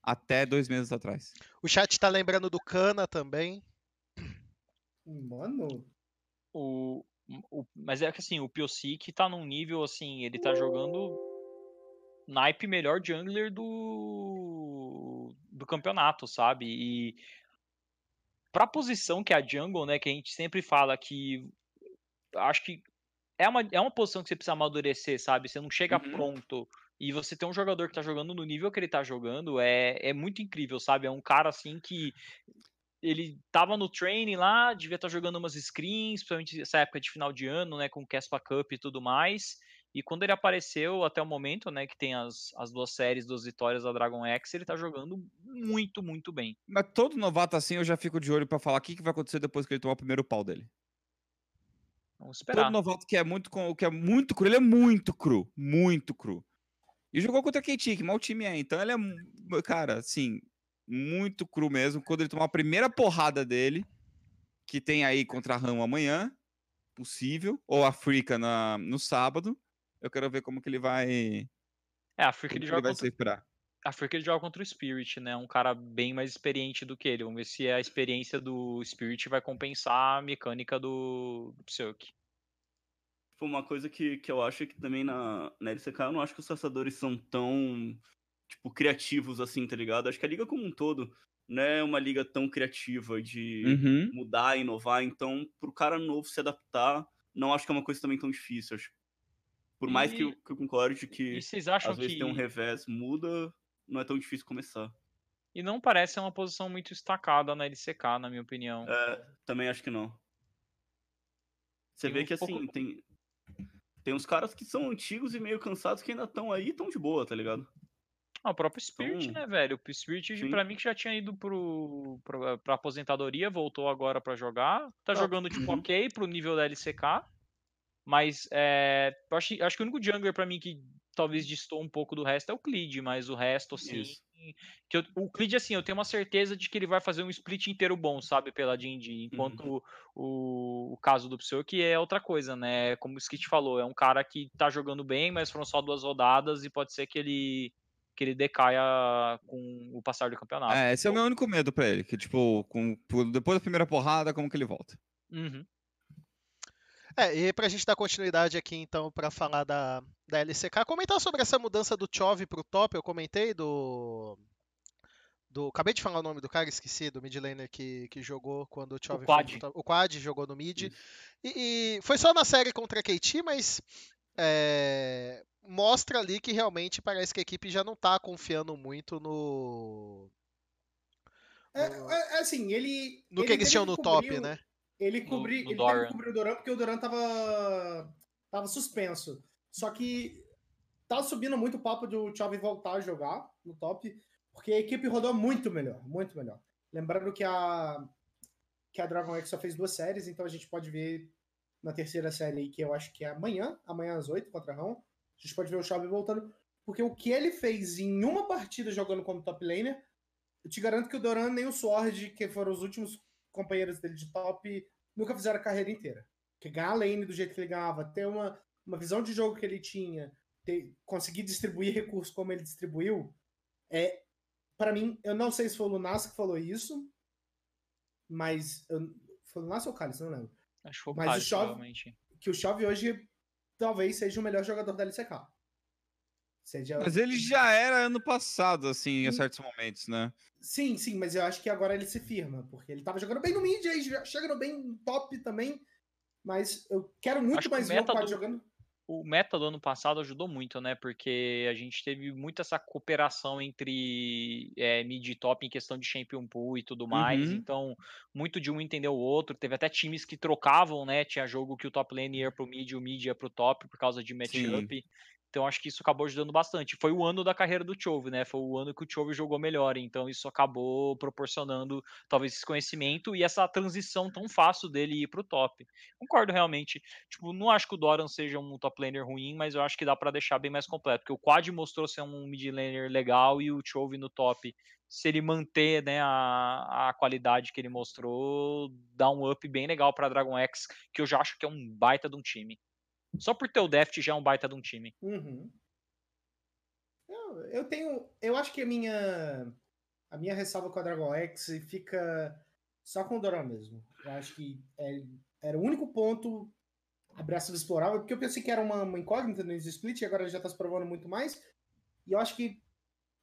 Até dois meses atrás. O chat tá lembrando do Kana também. Mano. O, o, mas é que assim, o Piosik tá num nível assim, ele tá jogando naipe melhor jungler do do campeonato, sabe? E pra posição que é a jungle, né, que a gente sempre fala que acho que é uma, é uma posição que você precisa amadurecer, sabe? Você não chega uhum. pronto. E você ter um jogador que tá jogando no nível que ele tá jogando é, é muito incrível, sabe? É um cara assim que ele tava no training lá, devia estar tá jogando umas screens, principalmente essa época de final de ano, né, com o Caspa Cup e tudo mais. E quando ele apareceu até o momento, né, que tem as, as duas séries, duas vitórias da Dragon X, ele tá jogando muito, muito bem. Mas todo novato assim, eu já fico de olho para falar o que, que vai acontecer depois que ele tomar o primeiro pau dele. Vamos esperar. Todo novato que é muito, que é muito cru, ele é muito cru, muito cru. E jogou contra a KT, que mal time é, então ele é, cara, assim, muito cru mesmo. Quando ele tomar a primeira porrada dele, que tem aí contra a Ram amanhã, possível, ou a Africa na, no sábado, eu quero ver como que ele vai. É, a Africa ele joga. Ele vai contra... A Africa ele joga contra o Spirit, né? Um cara bem mais experiente do que ele. Vamos ver se a experiência do Spirit vai compensar a mecânica do, do Psylocke. Uma coisa que, que eu acho é que também na, na LCK eu não acho que os caçadores são tão tipo, criativos, assim, tá ligado? Acho que a liga como um todo não é uma liga tão criativa de uhum. mudar, inovar. Então, pro cara novo se adaptar, não acho que é uma coisa também tão difícil. Acho. Por mais que, eu, que eu concorde que às vezes que... tem um revés, muda, não é tão difícil começar. E não parece uma posição muito estacada na LCK, na minha opinião. É, também acho que não. Você tem vê um que pouco... assim, tem, tem uns caras que são antigos e meio cansados que ainda estão aí e estão de boa, tá ligado? Ah, o próprio Spirit, então, né, velho? O Spirit, sim. pra mim, que já tinha ido pro, pro, pra aposentadoria, voltou agora para jogar. Tá jogando, tipo, uhum. ok pro nível da LCK. Mas é, acho, acho que o único jungler para mim que talvez distou um pouco do resto é o Clid, mas o resto, assim. Que eu, o Clid, assim, eu tenho uma certeza de que ele vai fazer um split inteiro bom, sabe, pela D&D. Enquanto uhum. o, o caso do Psyo, que é outra coisa, né? Como o Skit falou, é um cara que tá jogando bem, mas foram só duas rodadas e pode ser que ele que ele decaia com o passar do campeonato. É, esse é o meu único medo pra ele, que tipo, com, depois da primeira porrada, como que ele volta. Uhum. É, e pra gente dar continuidade aqui, então, para falar da, da LCK, comentar sobre essa mudança do Chove pro top, eu comentei do do. Acabei de falar o nome do cara, esqueci, do mid laner que, que jogou quando o Chove o Quad. Foi, o Quad jogou no mid. E, e, foi só na série contra a KT, mas é, mostra ali que realmente parece que a equipe já não tá confiando muito no. É, é, é assim, ele. No ele que eles tinham no top, né? Ele cobriu ele Doran. o Doran porque o Doran tava, tava suspenso. Só que tá subindo muito o papo do Chove voltar a jogar no top, porque a equipe rodou muito melhor, muito melhor. Lembrando que a que a Dragon X só fez duas séries, então a gente pode ver na terceira série que eu acho que é amanhã, amanhã às 8 contra a Rão. A gente pode ver o Chove voltando, porque o que ele fez em uma partida jogando como top laner, eu te garanto que o Doran nem o Sword, que foram os últimos companheiros dele de top, nunca fizeram a carreira inteira. Que ganhar a lane do jeito que ele ganhava, ter uma, uma visão de jogo que ele tinha, ter, conseguir distribuir recursos como ele distribuiu, é para mim, eu não sei se foi o Lunas que falou isso, mas eu, foi o Lunas ou o Cálice, não lembro. Acho que foi o mas o Chove, que o Chove hoje talvez seja o melhor jogador da LCK. Seja... Mas ele já era ano passado, assim, em certos momentos, né? Sim, sim, mas eu acho que agora ele se firma, porque ele tava jogando bem no mid, aí chegando bem no top também, mas eu quero muito acho mais ver o Quad do... jogando o meta do ano passado ajudou muito, né? Porque a gente teve muito essa cooperação entre é, mid e top em questão de champion pool e tudo mais. Uhum. Então, muito de um entender o outro. Teve até times que trocavam, né? Tinha jogo que o top lane ia pro mid e o mid ia pro top por causa de matchup. Então acho que isso acabou ajudando bastante. Foi o ano da carreira do Chove, né? Foi o ano que o Chove jogou melhor. Então isso acabou proporcionando talvez esse conhecimento e essa transição tão fácil dele ir pro top. Concordo realmente. Tipo, não acho que o Doran seja um top laner ruim, mas eu acho que dá para deixar bem mais completo. Porque o Quad mostrou ser um mid laner legal e o Chove no top se ele manter né, a, a qualidade que ele mostrou, dá um up bem legal para Dragon X, que eu já acho que é um baita de um time. Só por ter o Deft já é um baita de um time. Uhum. Eu, eu tenho. Eu acho que a minha. A minha ressalva com a Dragon X fica só com o Doran mesmo. Eu acho que é, era o único ponto abraço explorável, porque eu pensei que era uma, uma incógnita no Split e agora já está se provando muito mais. E eu acho que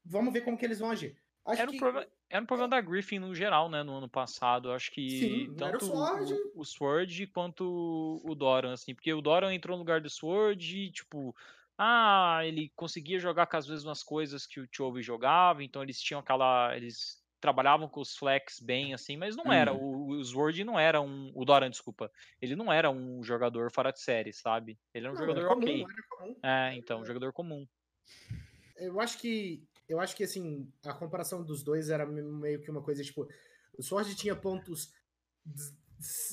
vamos ver como que eles vão agir. Acho era, que... um problema, era um problema da Griffin no geral, né, no ano passado. Acho que Sim, tanto o Sword. O, o, Sword quanto o Doran, assim, porque o Doran entrou no lugar do Sword e, tipo, ah, ele conseguia jogar com as mesmas coisas que o Chove jogava, então eles tinham aquela. Eles trabalhavam com os flex bem, assim, mas não hum. era. O, o Sword não era um. O Doran, desculpa. Ele não era um jogador fora de série, sabe? Ele era um não, jogador era comum, ok. É, então, um jogador comum. Eu acho que eu acho que assim, a comparação dos dois era meio que uma coisa tipo, o Sword tinha pontos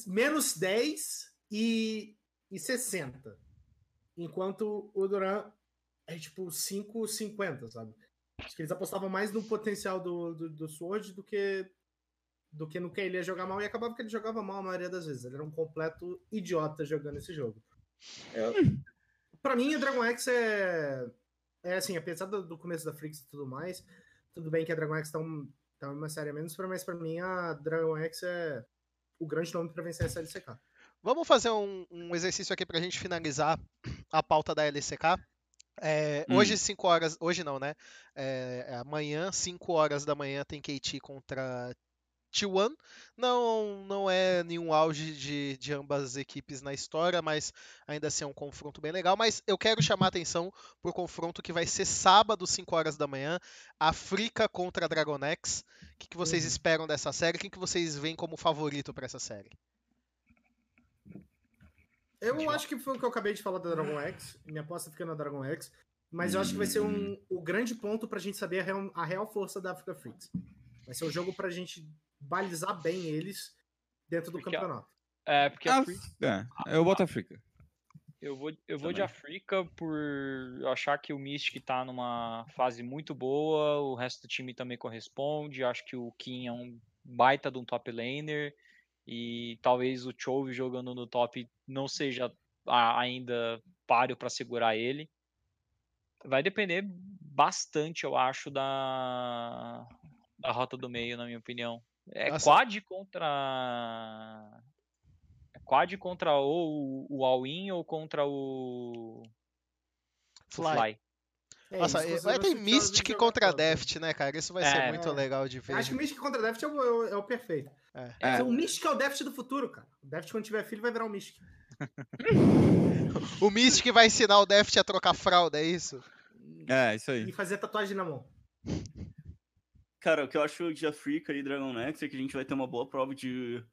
menos 10 e, e 60. Enquanto o Duran é tipo 5, 50, sabe? Acho que eles apostavam mais no potencial do, do, do Sword do que do que no que ele ia jogar mal, e acabava que ele jogava mal a maioria das vezes. Ele era um completo idiota jogando esse jogo. É, para mim, o Dragon X é é assim, apesar do, do começo da Frix e tudo mais, tudo bem que a Dragon X tá, um, tá uma série menos, mas pra mim a Dragon X é o grande nome para vencer essa LCK. Vamos fazer um, um exercício aqui pra gente finalizar a pauta da LCK. É, hum. Hoje, 5 horas. Hoje não, né? É, amanhã, 5 horas da manhã, tem KT contra T1 não, não é nenhum auge de, de ambas as equipes na história, mas ainda assim é um confronto bem legal. Mas eu quero chamar a atenção para o confronto que vai ser sábado, 5 horas da manhã, África contra Dragonex. O que, que vocês uhum. esperam dessa série? Quem que vocês veem como favorito para essa série? Eu acho que foi o que eu acabei de falar da Dragon X. Minha aposta fica na Dragon X. Mas eu acho que vai ser um, o grande ponto para a gente saber a real, a real força da Africa Freaks. Vai ser um jogo para a gente balizar bem eles dentro do porque campeonato. É, porque a África. É, eu boto a África. Eu vou, eu vou de África por achar que o Mystic tá numa fase muito boa, o resto do time também corresponde. Acho que o Kim é um baita de um top laner e talvez o Chove jogando no top não seja ainda páreo para segurar ele. Vai depender bastante, eu acho, da, da rota do meio, na minha opinião. É Nossa. quad contra. É quad contra ou o All-In ou contra o. Fly. Fly. É, Nossa, vai ter Mystic contra Deft, né, cara? Isso vai é, ser muito é. legal de ver. Acho que Mystic contra Deft é o, é o perfeito. É. é. O Mystic é o Deft do futuro, cara. O Deft, quando tiver filho, vai virar um Mystic. o Mystic vai ensinar o Deft a trocar fralda, é isso? É, isso aí. E fazer tatuagem na mão. Cara, o que eu acho de Africa e Dragon X é que a gente vai ter uma boa prova de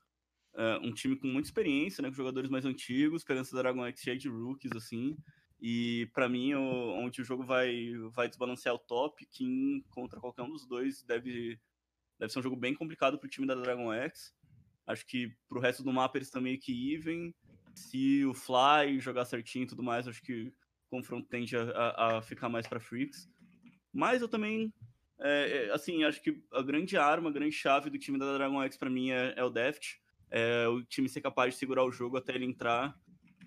uh, um time com muita experiência, né? Com jogadores mais antigos, pegando essa Dragon cheia de rookies, assim. E para mim, o, onde o jogo vai, vai desbalancear o top, Kim contra qualquer um dos dois deve, deve ser um jogo bem complicado pro time da Dragon X. Acho que pro resto do mapa eles estão meio que even. Se o Fly jogar certinho e tudo mais, acho que o confronto tende a, a, a ficar mais para Freaks. Mas eu também, é, é, assim, acho que a grande arma, a grande chave do time da Dragon X para mim é, é o Deft. É o time ser capaz de segurar o jogo até ele entrar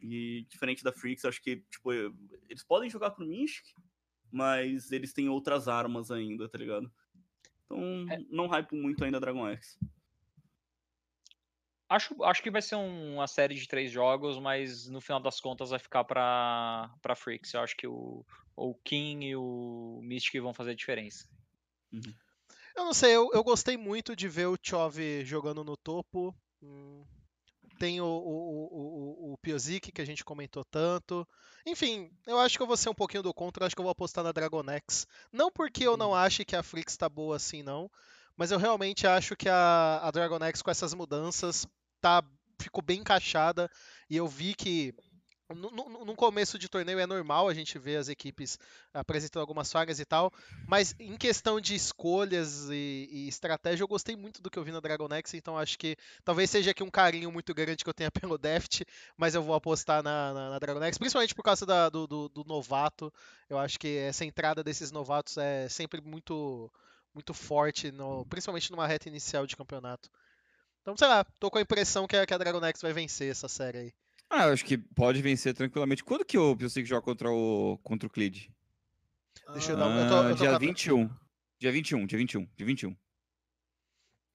e diferente da Freaks, acho que, tipo, eles podem jogar pro Mystic, mas eles têm outras armas ainda, tá ligado? Então, é. não hype muito ainda Dragon X. Acho, acho que vai ser um, uma série de três jogos, mas no final das contas vai ficar pra, pra Freaks. Eu acho que o, o King e o Mystic vão fazer a diferença. Uhum. Eu não sei, eu, eu gostei muito de ver o Chove jogando no topo. Hum, tem o, o, o, o Piozic, que a gente comentou tanto. Enfim, eu acho que eu vou ser um pouquinho do contra, acho que eu vou apostar na Dragonex. Não porque eu não ache que a Flix tá boa assim, não. Mas eu realmente acho que a, a Dragonex, com essas mudanças, tá, ficou bem encaixada. E eu vi que no, no, no, começo de torneio é normal a gente ver as equipes apresentando algumas falhas e tal, mas em questão de escolhas e, e, estratégia, eu gostei muito do que eu vi na Dragonex, então acho que talvez seja aqui um carinho muito grande que eu tenha pelo Deft, mas eu vou apostar na, na, na Dragonex, principalmente por causa da, do, do, do, novato. Eu acho que essa entrada desses novatos é sempre muito, muito forte, no, principalmente numa reta inicial de campeonato. Então, sei lá, tô com a impressão que a, que a Dragonex vai vencer essa série aí. Ah, eu acho que pode vencer tranquilamente. Quando que o Pilsig joga contra o, contra o Clid? Deixa eu dar um. Eu tô, eu tô dia 21. Dia 21, dia 21, dia 21.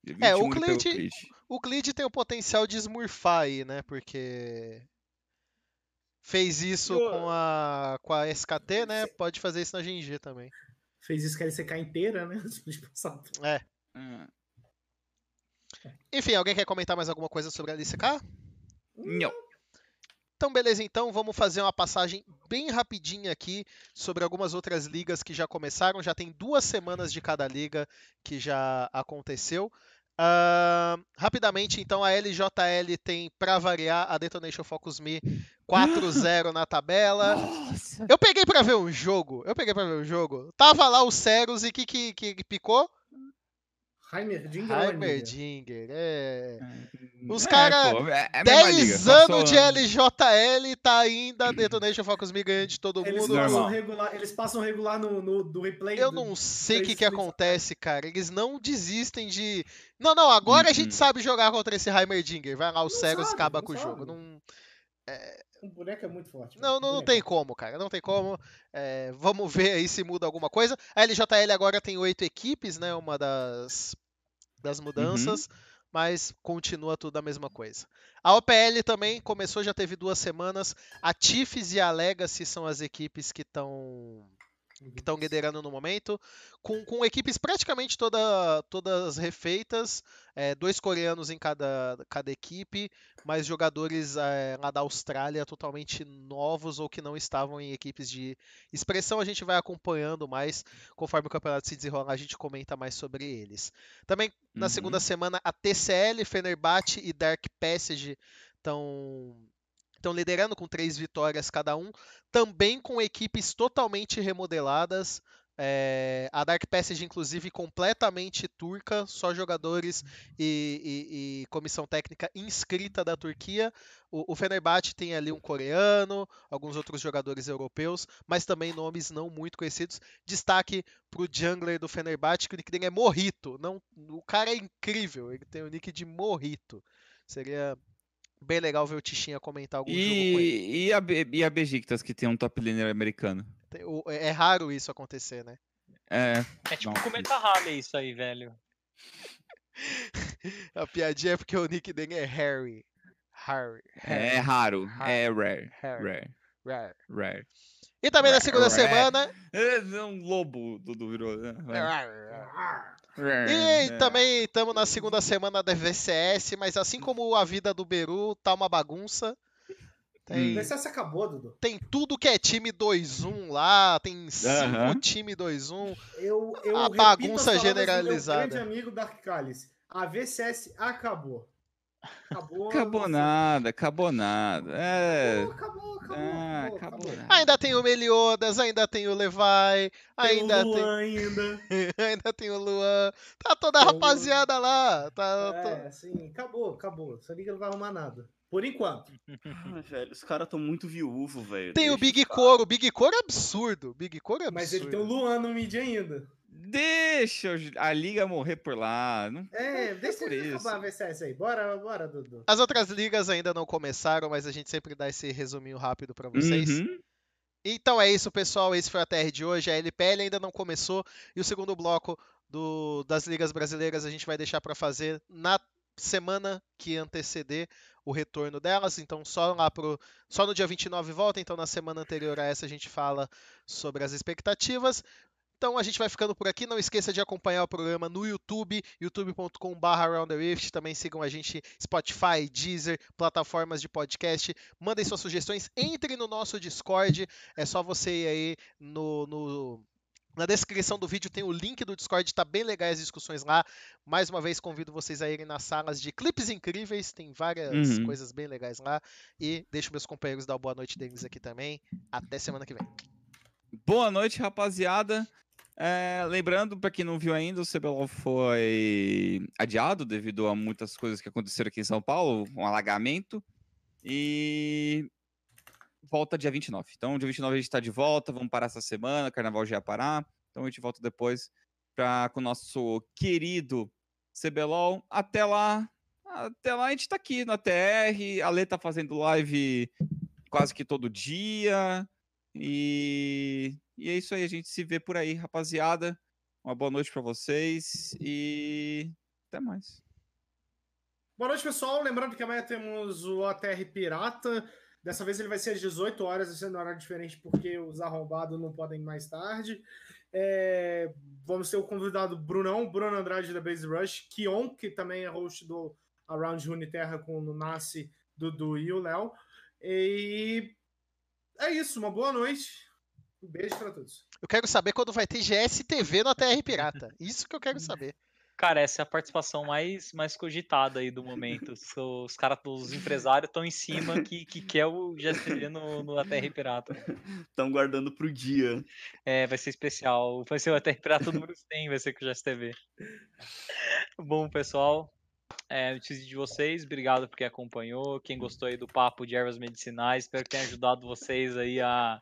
Dia 21 é, o Clid, o Clid tem o potencial de smurfar aí, né? Porque fez isso eu... com, a, com a SKT, né? Pode fazer isso na GNG também. Fez isso com a LCK inteira, né? É. Hum. Enfim, alguém quer comentar mais alguma coisa sobre a LCK? Não. Então, beleza, então vamos fazer uma passagem bem rapidinha aqui sobre algumas outras ligas que já começaram. Já tem duas semanas de cada liga que já aconteceu. Uh, rapidamente, então, a LJL tem, para variar, a Detonation Focus Me 4-0 na tabela. Nossa. Eu peguei para ver um jogo. Eu peguei para ver um jogo. Tava lá o Ceros e que, que, que picou? Heimerdinger. Heimerdinger, é. Hum, Os é, caras, é, é 10 anos de LJL, tá ainda Detonation Focus Me ganhando de todo eles mundo. Passam regular, eles passam regular no, no do replay. Eu não sei o que, que acontece, cara. Eles não desistem de. Não, não, agora a gente uhum. sabe jogar contra esse Heimerdinger. Vai lá, o Ceros acaba com o jogo. Não. É... O boneco é muito forte. Não, não, não tem como, cara. Não tem como. É, vamos ver aí se muda alguma coisa. A LJL agora tem oito equipes, né? Uma das, das mudanças. Uhum. Mas continua tudo a mesma coisa. A OPL também começou, já teve duas semanas. A Tifes e a Legacy são as equipes que estão que estão liderando no momento, com, com equipes praticamente toda, todas refeitas, é, dois coreanos em cada, cada equipe, mas jogadores é, lá da Austrália totalmente novos ou que não estavam em equipes de expressão. A gente vai acompanhando mais, conforme o campeonato se desenrolar, a gente comenta mais sobre eles. Também na uhum. segunda semana, a TCL, Fenerbahçe e Dark Passage estão estão liderando com três vitórias cada um, também com equipes totalmente remodeladas. É, a Dark Passage, inclusive, completamente turca, só jogadores e, e, e comissão técnica inscrita da Turquia. O, o Fenerbahçe tem ali um coreano, alguns outros jogadores europeus, mas também nomes não muito conhecidos. Destaque para o jungler do Fenerbahçe, que o nick dele é Morrito. Não, o cara é incrível, ele tem o nick de Morrito. Seria bem legal ver o Tichinha comentar algum e, jogo com ele. E a, e a Bejiktas, que tem um top laner americano? É raro isso acontecer, né? É. É tipo cometa Harley isso aí, velho. a piadinha é porque o nick dele é Harry. Harry. Harry. É raro. Harry. É rare. Harry. rare. Rare. Rare. E também na segunda semana. É um lobo, Dudu virou. Né? E é. também estamos na segunda semana da VCS, mas assim como a vida do Beru tá uma bagunça. Tem. VCS acabou, Dudu. Tem tudo que é time 2-1 lá, tem cinco uh -huh. time 2-1. Eu, eu a bagunça generalizada. Meu grande amigo Dark Callis, a VCS acabou. Acabou, acabou nada, acabou nada. É... Acabou, acabou, acabou, ah, acabou, acabou. Ainda tem o Meliodas, ainda tem o Levi, ainda tem. O Luan tem... ainda. ainda tem o Luan. Tá toda a rapaziada lá. Tá, é, tô... sim, acabou, acabou. Essa liga não vai arrumar nada. Por enquanto. Ah, velho, os caras estão muito viúvos, velho. Tem Deixa o Big Coro. O Big Coro é absurdo. Big Coro é absurdo. Mas ele tem o Luan no mid ainda. Deixa a liga morrer por lá. Não, é, não deixa ele acabar a VCS aí. Bora, bora, Dudu. As outras ligas ainda não começaram, mas a gente sempre dá esse resuminho rápido para vocês. Uhum. Então é isso, pessoal. Esse foi a TR de hoje. A LPL ainda não começou e o segundo bloco do, das ligas brasileiras a gente vai deixar para fazer na semana que anteceder o retorno delas. Então só lá pro só no dia 29 volta, então na semana anterior a essa a gente fala sobre as expectativas. Então a gente vai ficando por aqui. Não esqueça de acompanhar o programa no YouTube, youtube.com.br Também sigam a gente Spotify, Deezer, plataformas de podcast. Mandem suas sugestões. Entre no nosso Discord. É só você ir aí no, no na descrição do vídeo tem o link do Discord, tá bem legais as discussões lá. Mais uma vez convido vocês a irem nas salas de clipes incríveis, tem várias uhum. coisas bem legais lá. E deixo meus companheiros dar boa noite deles aqui também. Até semana que vem. Boa noite, rapaziada. É, lembrando, para quem não viu ainda, o CBLOL foi adiado devido a muitas coisas que aconteceram aqui em São Paulo, um alagamento, e volta dia 29. Então, dia 29 a gente está de volta, vamos parar essa semana, carnaval já ia parar, então a gente volta depois pra, com o nosso querido CBLOL. Até lá, até lá a gente está aqui na TR, a Lê tá fazendo live quase que todo dia, e e é isso aí, a gente se vê por aí, rapaziada. Uma boa noite para vocês e até mais. Boa noite, pessoal. Lembrando que amanhã temos o ATR Pirata. Dessa vez ele vai ser às 18 horas, sendo horário diferente porque os arrombados não podem mais tarde. É... Vamos ter o convidado Brunão, Bruno Andrade da Base Rush, Kion, que também é host do Around Uniterra com o Nasce, Dudu e o Léo. E é isso, uma boa noite. Um beijo para todos. Eu quero saber quando vai ter GSTV na TR Pirata. Isso que eu quero saber. Cara, essa é a participação mais, mais cogitada aí do momento. Os caras, os empresários estão em cima que, que quer o GSTV no, no ATR Pirata. Estão guardando pro dia. É, vai ser especial. Vai ser o ATR Pirata número 100, vai ser com o GSTV. Bom, pessoal, é, notícia de vocês, obrigado por quem acompanhou, quem gostou aí do papo de ervas medicinais, espero que tenha ajudado vocês aí a,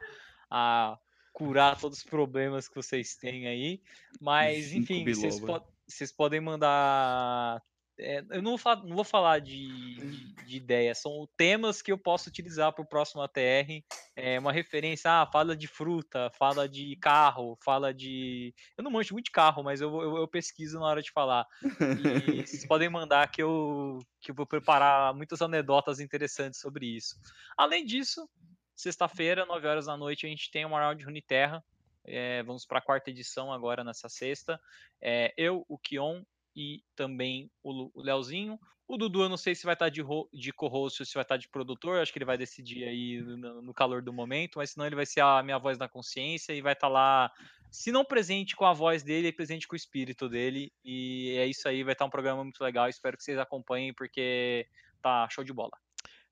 a curar todos os problemas que vocês têm aí. Mas, enfim, vocês, po vocês, podem mandar. É, eu não vou falar, não vou falar de, de, de ideias, são temas que eu posso utilizar para o próximo ATR. É uma referência, ah, fala de fruta, fala de carro, fala de. Eu não manjo muito de carro, mas eu, eu, eu pesquiso na hora de falar. E vocês podem mandar que eu, que eu vou preparar muitas anedotas interessantes sobre isso. Além disso, Sexta-feira, 9 horas da noite, a gente tem uma round de Runeterra. É, vamos para a quarta edição agora nessa sexta. É, eu, o Kion e também o Leozinho. O Dudu, eu não sei se vai estar tá de, de co-host ou se vai estar tá de produtor, acho que ele vai decidir aí no, no, calor do momento, mas senão ele vai ser a minha voz na consciência e vai estar tá lá, se não presente com a voz dele, presente com o espírito dele. E é isso aí, vai estar um programa muito legal. Espero que vocês acompanhem, porque tá show de bola.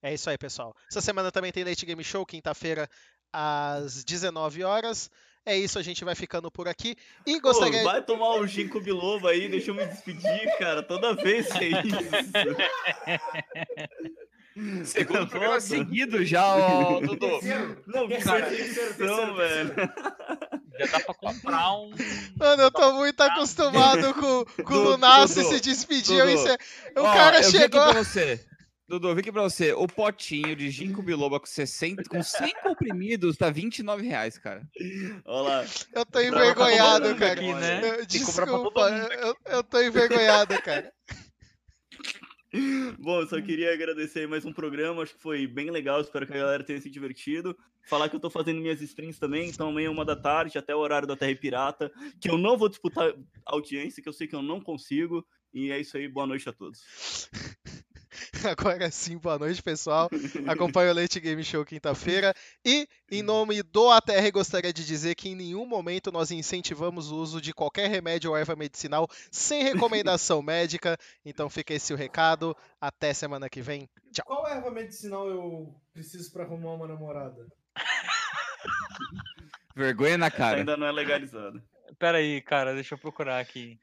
É isso aí, pessoal. Essa semana também tem Late Game Show, quinta-feira, às 19 horas. É isso, a gente vai ficando por aqui. E gostaria. Pô, vai tomar um ginkgo biloba aí, deixa eu me despedir, cara. Toda vez que é isso. Segundo programa seguido já, ó, Dudu. Não, cara, terceiro, velho. Já dá pra comprar um. Mano, eu tô muito acostumado com, com o Lunassi se despedir. O ó, cara chegou. Eu pra você. Dudu, eu vi aqui pra você. O potinho de ginkgo biloba com 60, com 100 comprimidos tá 29 reais, cara. Olha lá. Eu tô envergonhado, cara. Aqui, né? eu, desculpa, eu, eu tô envergonhado, cara. Bom, só queria agradecer mais um programa, acho que foi bem legal, espero que a galera tenha se divertido. Falar que eu tô fazendo minhas streams também, então amanhã uma da tarde, até o horário da Terra Pirata, que eu não vou disputar audiência, que eu sei que eu não consigo. E é isso aí, boa noite a todos. Agora sim, boa noite, pessoal. Acompanhe o Leite Game Show quinta-feira. E, em nome do ATR, gostaria de dizer que em nenhum momento nós incentivamos o uso de qualquer remédio ou erva medicinal sem recomendação médica. Então fica esse o recado. Até semana que vem. Tchau. Qual erva medicinal eu preciso para arrumar uma namorada? Vergonha na cara. Essa ainda não é legalizada. Pera aí, cara, deixa eu procurar aqui.